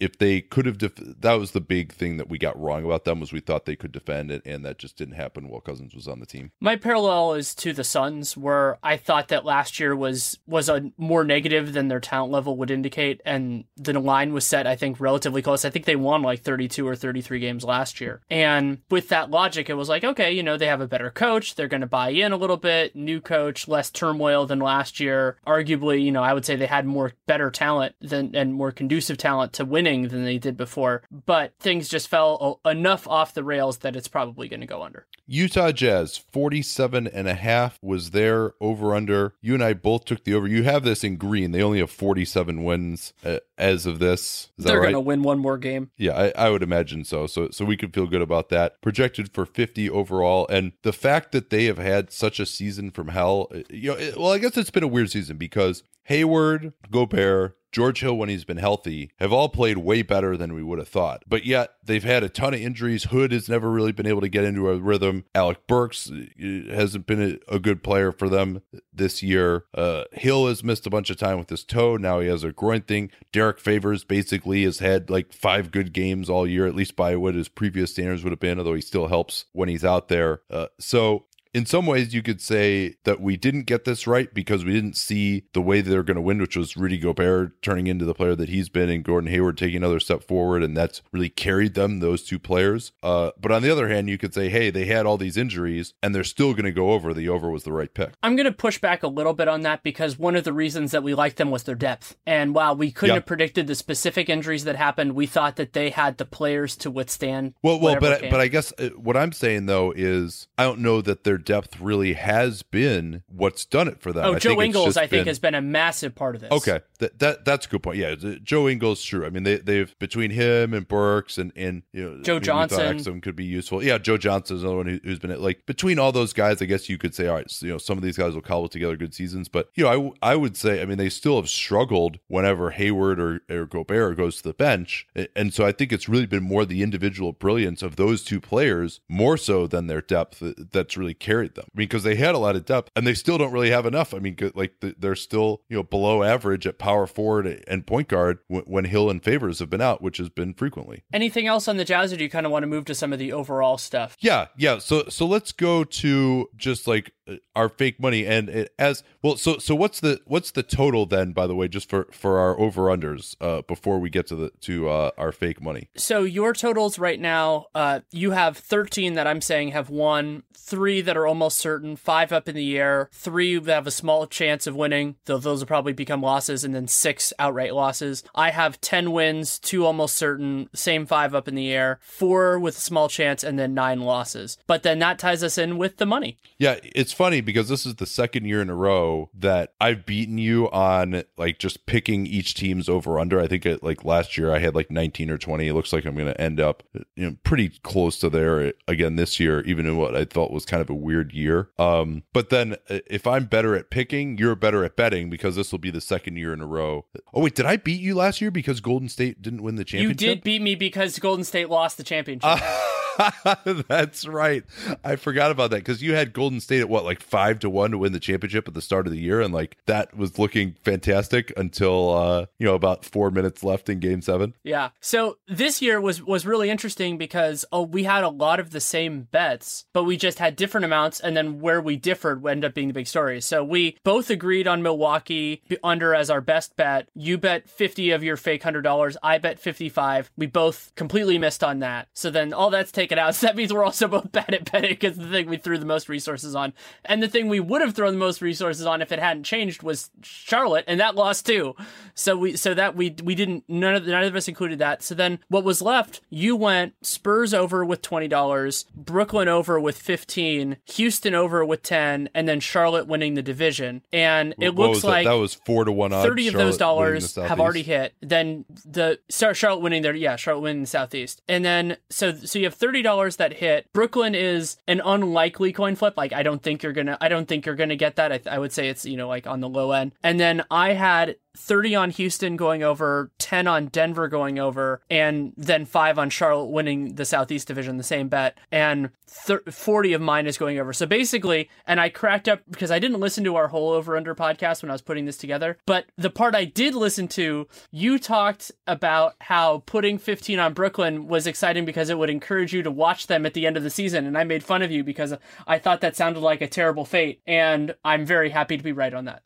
if they could have, def- that was the big thing that we got wrong about them was we thought they could defend it, and that just didn't happen while Cousins was on the team. My parallel is to the Suns, where I thought that last year was was a more negative than their talent level would indicate, and the line was set I think relatively close. I think they won like 32 or 33 games last year, and with that logic, it was like okay, you know they have a better coach, they're going to buy in a little bit, new coach, less turmoil than last year. Arguably, you know I would say they had more better talent than and more conducive talent to winning than they did before, but things just fell enough off the rails that it's probably going to go under. Utah Jazz 47 and a half was there over under. You and I both took the over. You have this in green. They only have 47 wins uh, as of this. Is They're right? going to win one more game. Yeah, I, I would imagine so. So so we could feel good about that. Projected for 50 overall and the fact that they have had such a season from hell, uh, you know, it, well I guess it's been a weird season because Hayward, Gobert, George Hill, when he's been healthy, have all played way better than we would have thought. But yet, they've had a ton of injuries. Hood has never really been able to get into a rhythm. Alec Burks uh, hasn't been a, good player for them this year. Uh, Hill has missed a bunch of time with his toe. Now he has a groin thing. Derrick Favors basically has had like five good games all year, at least by what his previous standards would have been, although he still helps when he's out there. Uh, so in some ways, you could say that we didn't get this right because we didn't see the way they're going to win, which was Rudy Gobert turning into the player that he's been and Gordon Hayward taking another step forward. And that's really carried them, those two players. Uh, but on the other hand, you could say, hey, they had all these injuries and they're still going to go over. The over was the right pick. I'm going to push back a little bit on that because one of the reasons that we liked them was their depth. And while we couldn't yep. have predicted the specific injuries that happened, we thought that they had the players to withstand. Well, well, but, but I guess uh, what I'm saying though is I don't know that their depth really has been what's done it for them. Oh, I Joe Ingles, I think, been... has been a massive part of this. Okay, that, that that's a good point. Yeah, Joe Ingles, true. I mean, they they've between him and Burks and and you know Joe Johnson, some could be useful. Yeah, Joe Johnson is another one who, has been like between all those guys. I guess you could say, all right, so, you know, some of these guys will cobble together good seasons, but you know, I I would say, I mean, they still have struggled whenever Hayward or, or Gobert goes to the bench, and so I think it's really been more the individual brilliance of those two players more so than their depth uh, that's really carried them. I mean, because they had a lot of depth and they still don't really have enough. I mean, like they're still you know below average at power forward and point guard when Hill and Favors have been out, which has been frequently. Anything else on the Jazz, or do you kind of want to move to some of the overall stuff? Yeah, yeah. So so let's go to just like our fake money and it, as well. So so what's the what's the total then? By the way, just for for our over unders uh, before we get to the to uh, our fake money. So your totals right now, uh, you have thirteen that I'm saying have won, three that are almost certain, five up in the air, three that have a small chance of winning, though those will probably become losses, and then six outright losses. I have 10 wins, two almost certain, same five up in the air, four with a small chance, and then nine losses. But then that ties us in with the money. Yeah, it's funny because this is the second year in a row that I've beaten you on like just picking each team's over under. I think it, like last year I had like 19 or 20. It looks like I'm going to end up you know pretty close to there eh, again this year, even in what I thought was kind of a weird year. Um, but then uh, if I'm better at picking, you're better at betting because this will be the second year in a row. Oh wait, did I beat you last year because Golden State didn't win the championship? You did beat me because Golden State lost the championship. Uh- That's right. I forgot about that because you had Golden State at what, like five to one to win the championship at the start of the year, and like that was looking fantastic until uh, you know about four minutes left in Game Seven. Yeah. So this year was was really interesting because oh, we had a lot of the same bets, but we just had different amounts, and then where we differed ended up being the big story. So we both agreed on Milwaukee under as our best bet. You bet fifty of your fake hundred dollars. I bet fifty five. We both completely missed on that. So then all that's taken out. So that means we're also both bad at betting because the thing we threw the most resources on, and the thing we would have thrown the most resources on if it hadn't changed was Charlotte, and that lost too. So we so that we we didn't none of none of us included that. So then what was left? You went Spurs over with twenty dollars, Brooklyn over with fifteen, Houston over with ten, and then Charlotte winning the division. And it What looks was that? like that was four to one. thirty of those Charlotte dollars have already hit. Then the Charlotte winning their yeah Charlotte winning the Southeast, and then so so you have thirty dollars that hit. Brooklyn is an unlikely coin flip. Like I don't think you're gonna I don't think you're gonna get that. I, I would say it's you know like on the low end. And then I had 30 on Houston going over, 10 on Denver going over, and then 5 on Charlotte winning the Southeast Division, the same bet. And thir- 40 of mine is going over. So basically, and I cracked up because I didn't listen to our whole over under podcast when I was putting this together, but the part I did listen to, you talked about how putting 15 on Brooklyn was exciting because it would encourage you to watch them at the end of the season. And I made fun of you because I thought that sounded like a terrible fate. And I'm very happy to be right on that.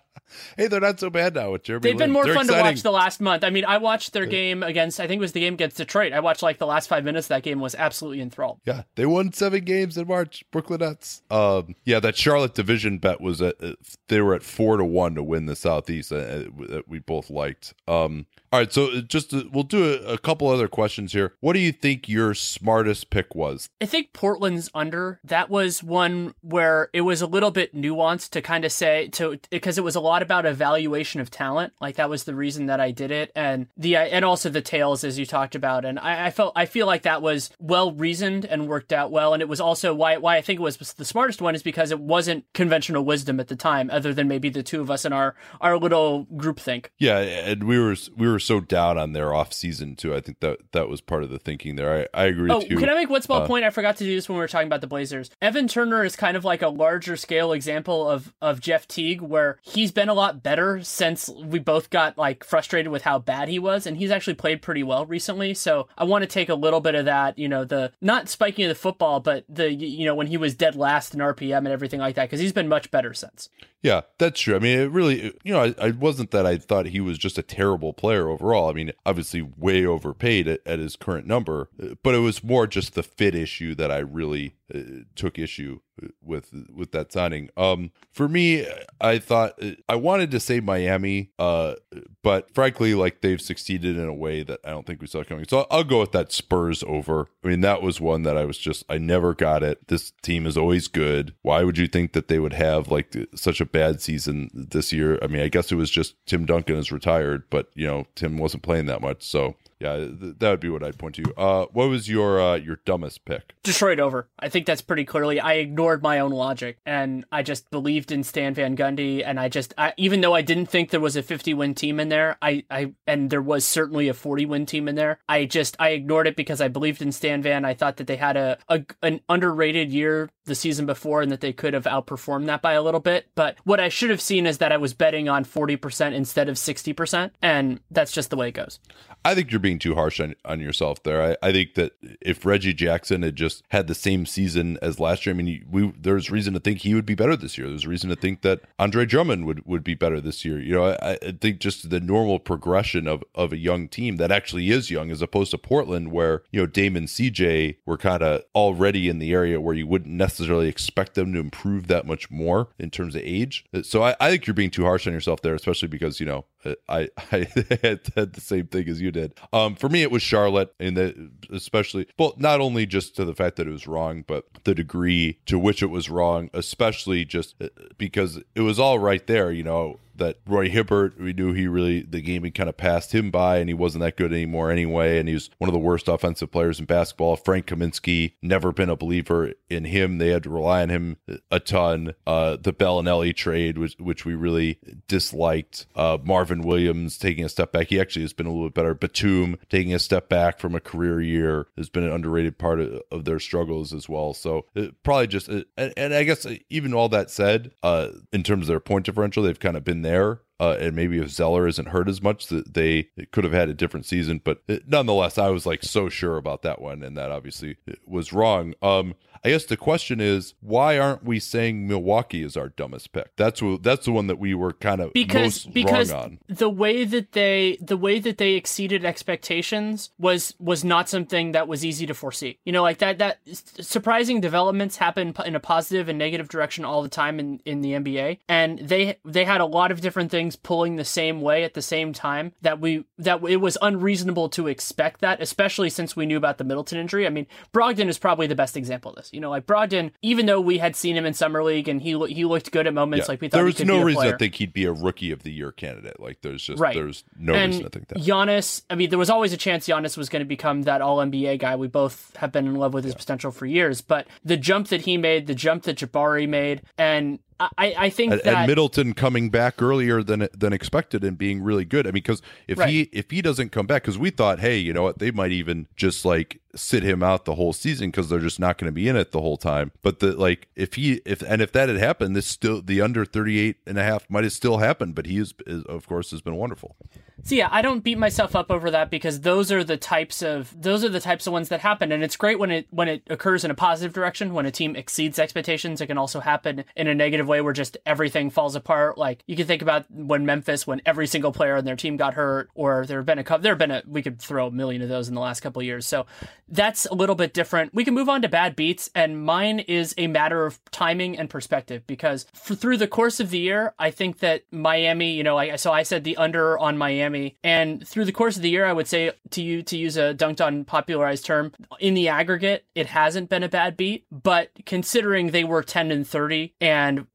Hey, they're not so bad now with Jeremy. They've been more They're fun to watch the last month. I mean, I watched their game against, I think it was the game against Detroit. I watched like the last five minutes of that game was absolutely enthralled. Yeah, they won seven games in March. Brooklyn Nets. Um, yeah, that Charlotte division bet was at uh, they were at four to one to win the Southeast. Uh, that we both liked. Um, all right, so just uh, we'll do a, a couple other questions here. What do you think your smartest pick was? I think Portland's under. That was one where it was a little bit nuanced to kind of say to because it was a lot about evaluation of talent. Like that was the reason that I did it, and the and also the tails as you talked about. And I, I felt I feel like that was well reasoned and worked out well. And it was also why why I think it was the smartest one is because it wasn't conventional wisdom at the time, other than maybe the two of us in our our little group think. Yeah, and we were we were so down on their off season too. I think that that was part of the thinking there. I, I agree Oh, you. can I make one small Uh, point? I forgot to do this when we were talking about the Blazers. Evan Turner is kind of like a larger scale example of of Jeff Teague, where he's been a lot better since we both got like frustrated with how bad he was, and he's actually played pretty well recently. So I want to take a little bit of that, you know, the not spiking of the football, but the you know when he was dead last in RPM and everything like that, because he's been much better since. Yeah, that's true. I mean, it really, you know, I, I wasn't that I thought he was just a terrible player overall. I mean, obviously way overpaid at, at his current number, uh, but it was more just the fit issue that I really uh, took issue with with that signing. Um, for me, I thought uh, I wanted to say Miami, uh, but frankly, like they've succeeded in a way that I don't think we saw coming. So I'll go with that Spurs over. I mean, that was one that I was just I never got it. This team is always good. Why would you think that they would have like such a bad season this year? I mean, I guess it was just Tim Duncan is retired, but you know Tim wasn't playing that much, so yeah, th- that would be what I'd point to. Uh, what was your uh, your dumbest pick? Detroit over. I think that's pretty clearly. I ignored my own logic and I just believed in Stan Van Gundy. And I just, I, even though I didn't think there was a 50 win team in there, I, I, and there was certainly a 40 win team in there. I just, I ignored it because I believed in Stan Van. I thought that they had a, a an underrated year the season before and that they could have outperformed that by a little bit. But what I should have seen is that I was betting on 40% instead of 60%. And that's just the way it goes. I think you're being too harsh on, on yourself there. I, I think that if Reggie Jackson had just had the same season as last year, I mean, we there's reason to think he would be better this year. There's reason to think that Andre Drummond would, would be better this year. You know, I, I think just the normal progression of, of a young team that actually is young, as opposed to Portland, where you know Damon CJ were kind of already in the area where you wouldn't necessarily expect them to improve that much more in terms of age. So I, I think you're being too harsh on yourself there, especially because you know I I had, the same thing as you did. Um, for me, it was Charlotte, and the especially well, not only just to the fact that it was wrong, but the degree to which it was wrong, especially just uh, because it was all right there. You know, that Roy Hibbert, we knew he really the game had kind of passed him by, and he wasn't that good anymore anyway, and he was one of the worst offensive players in basketball. Frank Kaminsky, never been a believer in him. They had to rely on him a ton. Uh, the Belinelli trade, which which we really disliked. Uh, Marvin Williams taking a step back. He actually has been a little bit better. Batum taking a step back from a career year has been an underrated part of, of their struggles as well. So uh, probably just, uh, and, and, I guess even all that said, uh, in terms of their point differential, they've kind of been there there uh, and maybe if Zeller isn't hurt as much, that they could have had a different season. But uh, nonetheless, I was like so sure about that one, and that obviously was wrong. Um, I guess the question is, why aren't we saying Milwaukee is our dumbest pick? That's what that's the one that we were kind of because because on. the way that they the way that they exceeded expectations was was not something that was easy to foresee. You know, like that that surprising developments happen in a positive and negative direction all the time in in the NBA, and they they had a lot of different things pulling the same way at the same time that we that it was unreasonable to expect that, especially since we knew about the Middleton injury. I mean, Brogdon is probably the best example of this. You know, like Brogdon, even though we had seen him in summer league and he he looked good at moments, yeah. like we thought there was no reason player. to think he'd be a rookie of the year candidate. Like there's just right. there's no and reason to think that. Giannis, I mean, there was always a chance Giannis was going to become that All NBA guy. We both have been in love with his yeah. potential for years, but the jump that he made, the jump that Jabari made, and I, I think and, that and Middleton coming back earlier than than expected and being really good. I mean, because if right. he if he doesn't come back, because we thought, hey, you know what, they might even just like sit him out the whole season because they're just not going to be in it the whole time. But the like, if he if and if that had happened, this still the under 38 and a half might have still happened. But he is, is of course has been wonderful. So yeah, I don't beat myself up over that because those are the types of those are the types of ones that happen, and it's great when it when it occurs in a positive direction. When a team exceeds expectations, it can also happen in a negative way where just everything falls apart. Like you can think about when Memphis, when every single player on their team got hurt, or there have been a couple, there have been a we could throw a million of those in the last couple years. So that's a little bit different. We can move on to bad beats, and mine is a matter of timing and perspective because for, through the course of the year, I think that Miami, you know, I, so I said the under on Miami. And through the course of the year, I would say to you to use a Dunc'd On popularized term, in the aggregate, it hasn't been a bad beat. But considering they were 10 and 30 and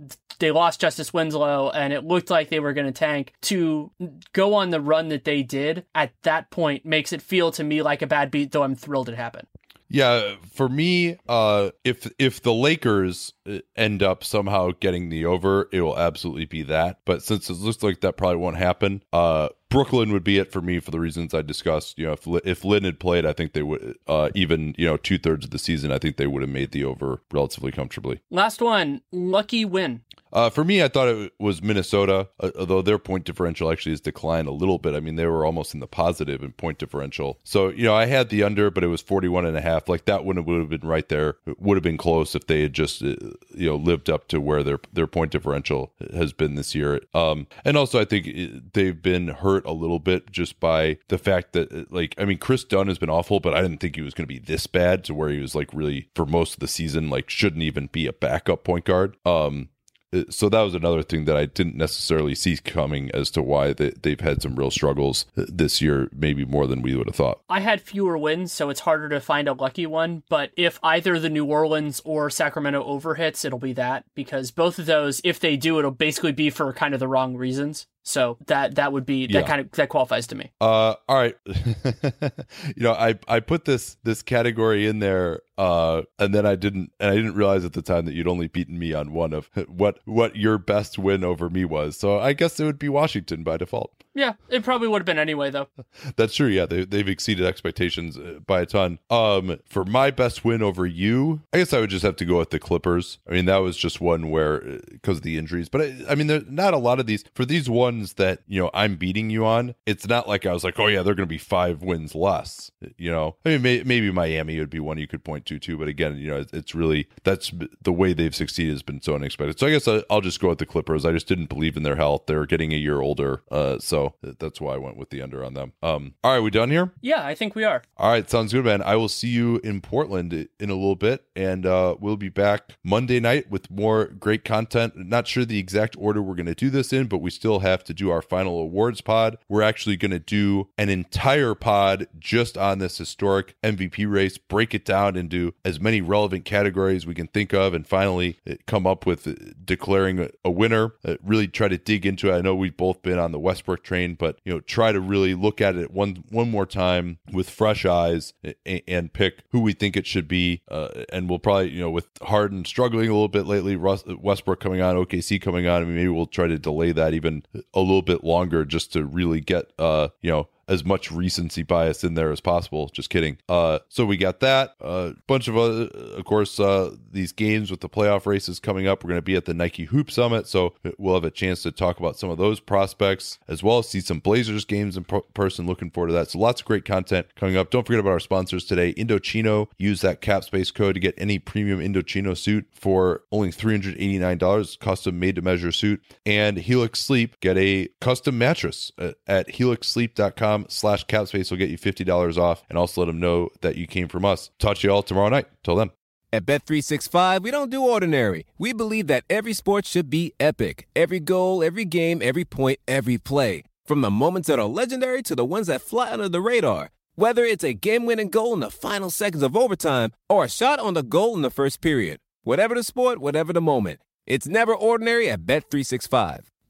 they lost Justice Winslow and it looked like they were going to tank to go on the run that they did at that point makes it feel to me like a bad beat, though I'm thrilled it happened. Yeah, for me, uh, if if the Lakers uh, end up somehow getting the over, it will absolutely be that. But since it looks like that probably won't happen, uh, Brooklyn would be it for me for the reasons I discussed. You know, if if Lin had played, I think they would uh, even you know two thirds of the season. I think they would have made the over relatively comfortably. Last one, lucky win. Uh, for me, I thought it was Minnesota, uh, although their point differential actually has declined a little bit. I mean, they were almost in the positive in point differential. So, you know, I had the under, but it was 41 and a half. Like that one would have been right there. It would have been close if they had just, uh, you know, lived up to where their, their point differential has been this year. Um, and also, I think uh, they've been hurt a little bit just by the fact that, like, I mean, Kris Dunn has been awful, but I didn't think he was going to be this bad to where he was like really for most of the season, like, shouldn't even be a backup point guard. Um, Uh, so that was another thing that I didn't necessarily see coming as to why they, they've had some real struggles uh, this year, maybe more than we would have thought. I had fewer wins, so it's harder to find a lucky one. But if either the New Orleans or Sacramento overhits, it'll be that because both of those, if they do, it'll basically be for kind of the wrong reasons. So that that would be that yeah. kind of that qualifies to me. Uh, all right. you know, I I put this this category in there, uh, and then I didn't and I didn't realize at the time that you'd only beaten me on one of what what your best win over me was. So I guess it would be Washington by default. Yeah, it probably would have been anyway, though. That's true. Yeah, they, they've exceeded expectations uh, by a ton. Um, for my best win over you, I guess I would just have to go with the Clippers. I mean, that was just one where because uh, of the injuries, but I, I mean, there's not a lot of these for these ones that you know I'm beating you on. It's not like I was like, oh yeah, they're going to be five wins less. You know, I mean, may, maybe Miami would be one you could point to too, but again, you know, it's really that's the way they've succeeded has been so unexpected. So I guess I, will just go with the Clippers. I just didn't believe in their health. They're getting a year older, uh, so that's why I went with the under on them. Um, all right, we done here? Yeah, I think we are. All right, sounds good, man. I will see you in Portland in a little bit, and uh, we'll be back Monday night with more great content. Not sure the exact order we're going to do this in, but we still have have to do our final awards pod. We're actually going to do an entire pod just on this historic MVP race, break it down into as many relevant categories we can think of, and finally uh, come up with uh, declaring a winner. Uh, really try to dig into it. I know we've both been on the Westbrook train, but you know, try to really look at it one one more time with fresh eyes and, and pick who we think it should be. Uh, and we'll probably, you know, with Harden struggling a little bit lately, Russ, Westbrook coming on, OKC coming on, I mean, maybe we'll try to delay that even a little bit longer just to really get, uh, you know, as much recency bias in there as possible. Just kidding. Uh, so we got that. A uh, bunch of, uh, of course, uh, these games with the playoff races coming up. We're going to be at the Nike Hoop Summit, so we'll have a chance to talk about some of those prospects as well as see some Blazers games in person. Looking forward to that. So lots of great content coming up. Don't forget about our sponsors today, Indochino. Use that cap space code to get any premium Indochino suit for only $389, custom made to measure suit. And Helix Sleep, get a custom mattress at, at helixsleep.com slash capspace will get you $50 off and also let them know that you came from us. Talk to you all tomorrow night. Till then. At Bet365, we don't do ordinary. We believe that every sport should be epic. Every goal, every game, every point, every play. From the moments that are legendary to the ones that fly under the radar. Whether it's a game-winning goal in the final seconds of overtime or a shot on the goal in the first period. Whatever the sport, whatever the moment. It's never ordinary at Bet365.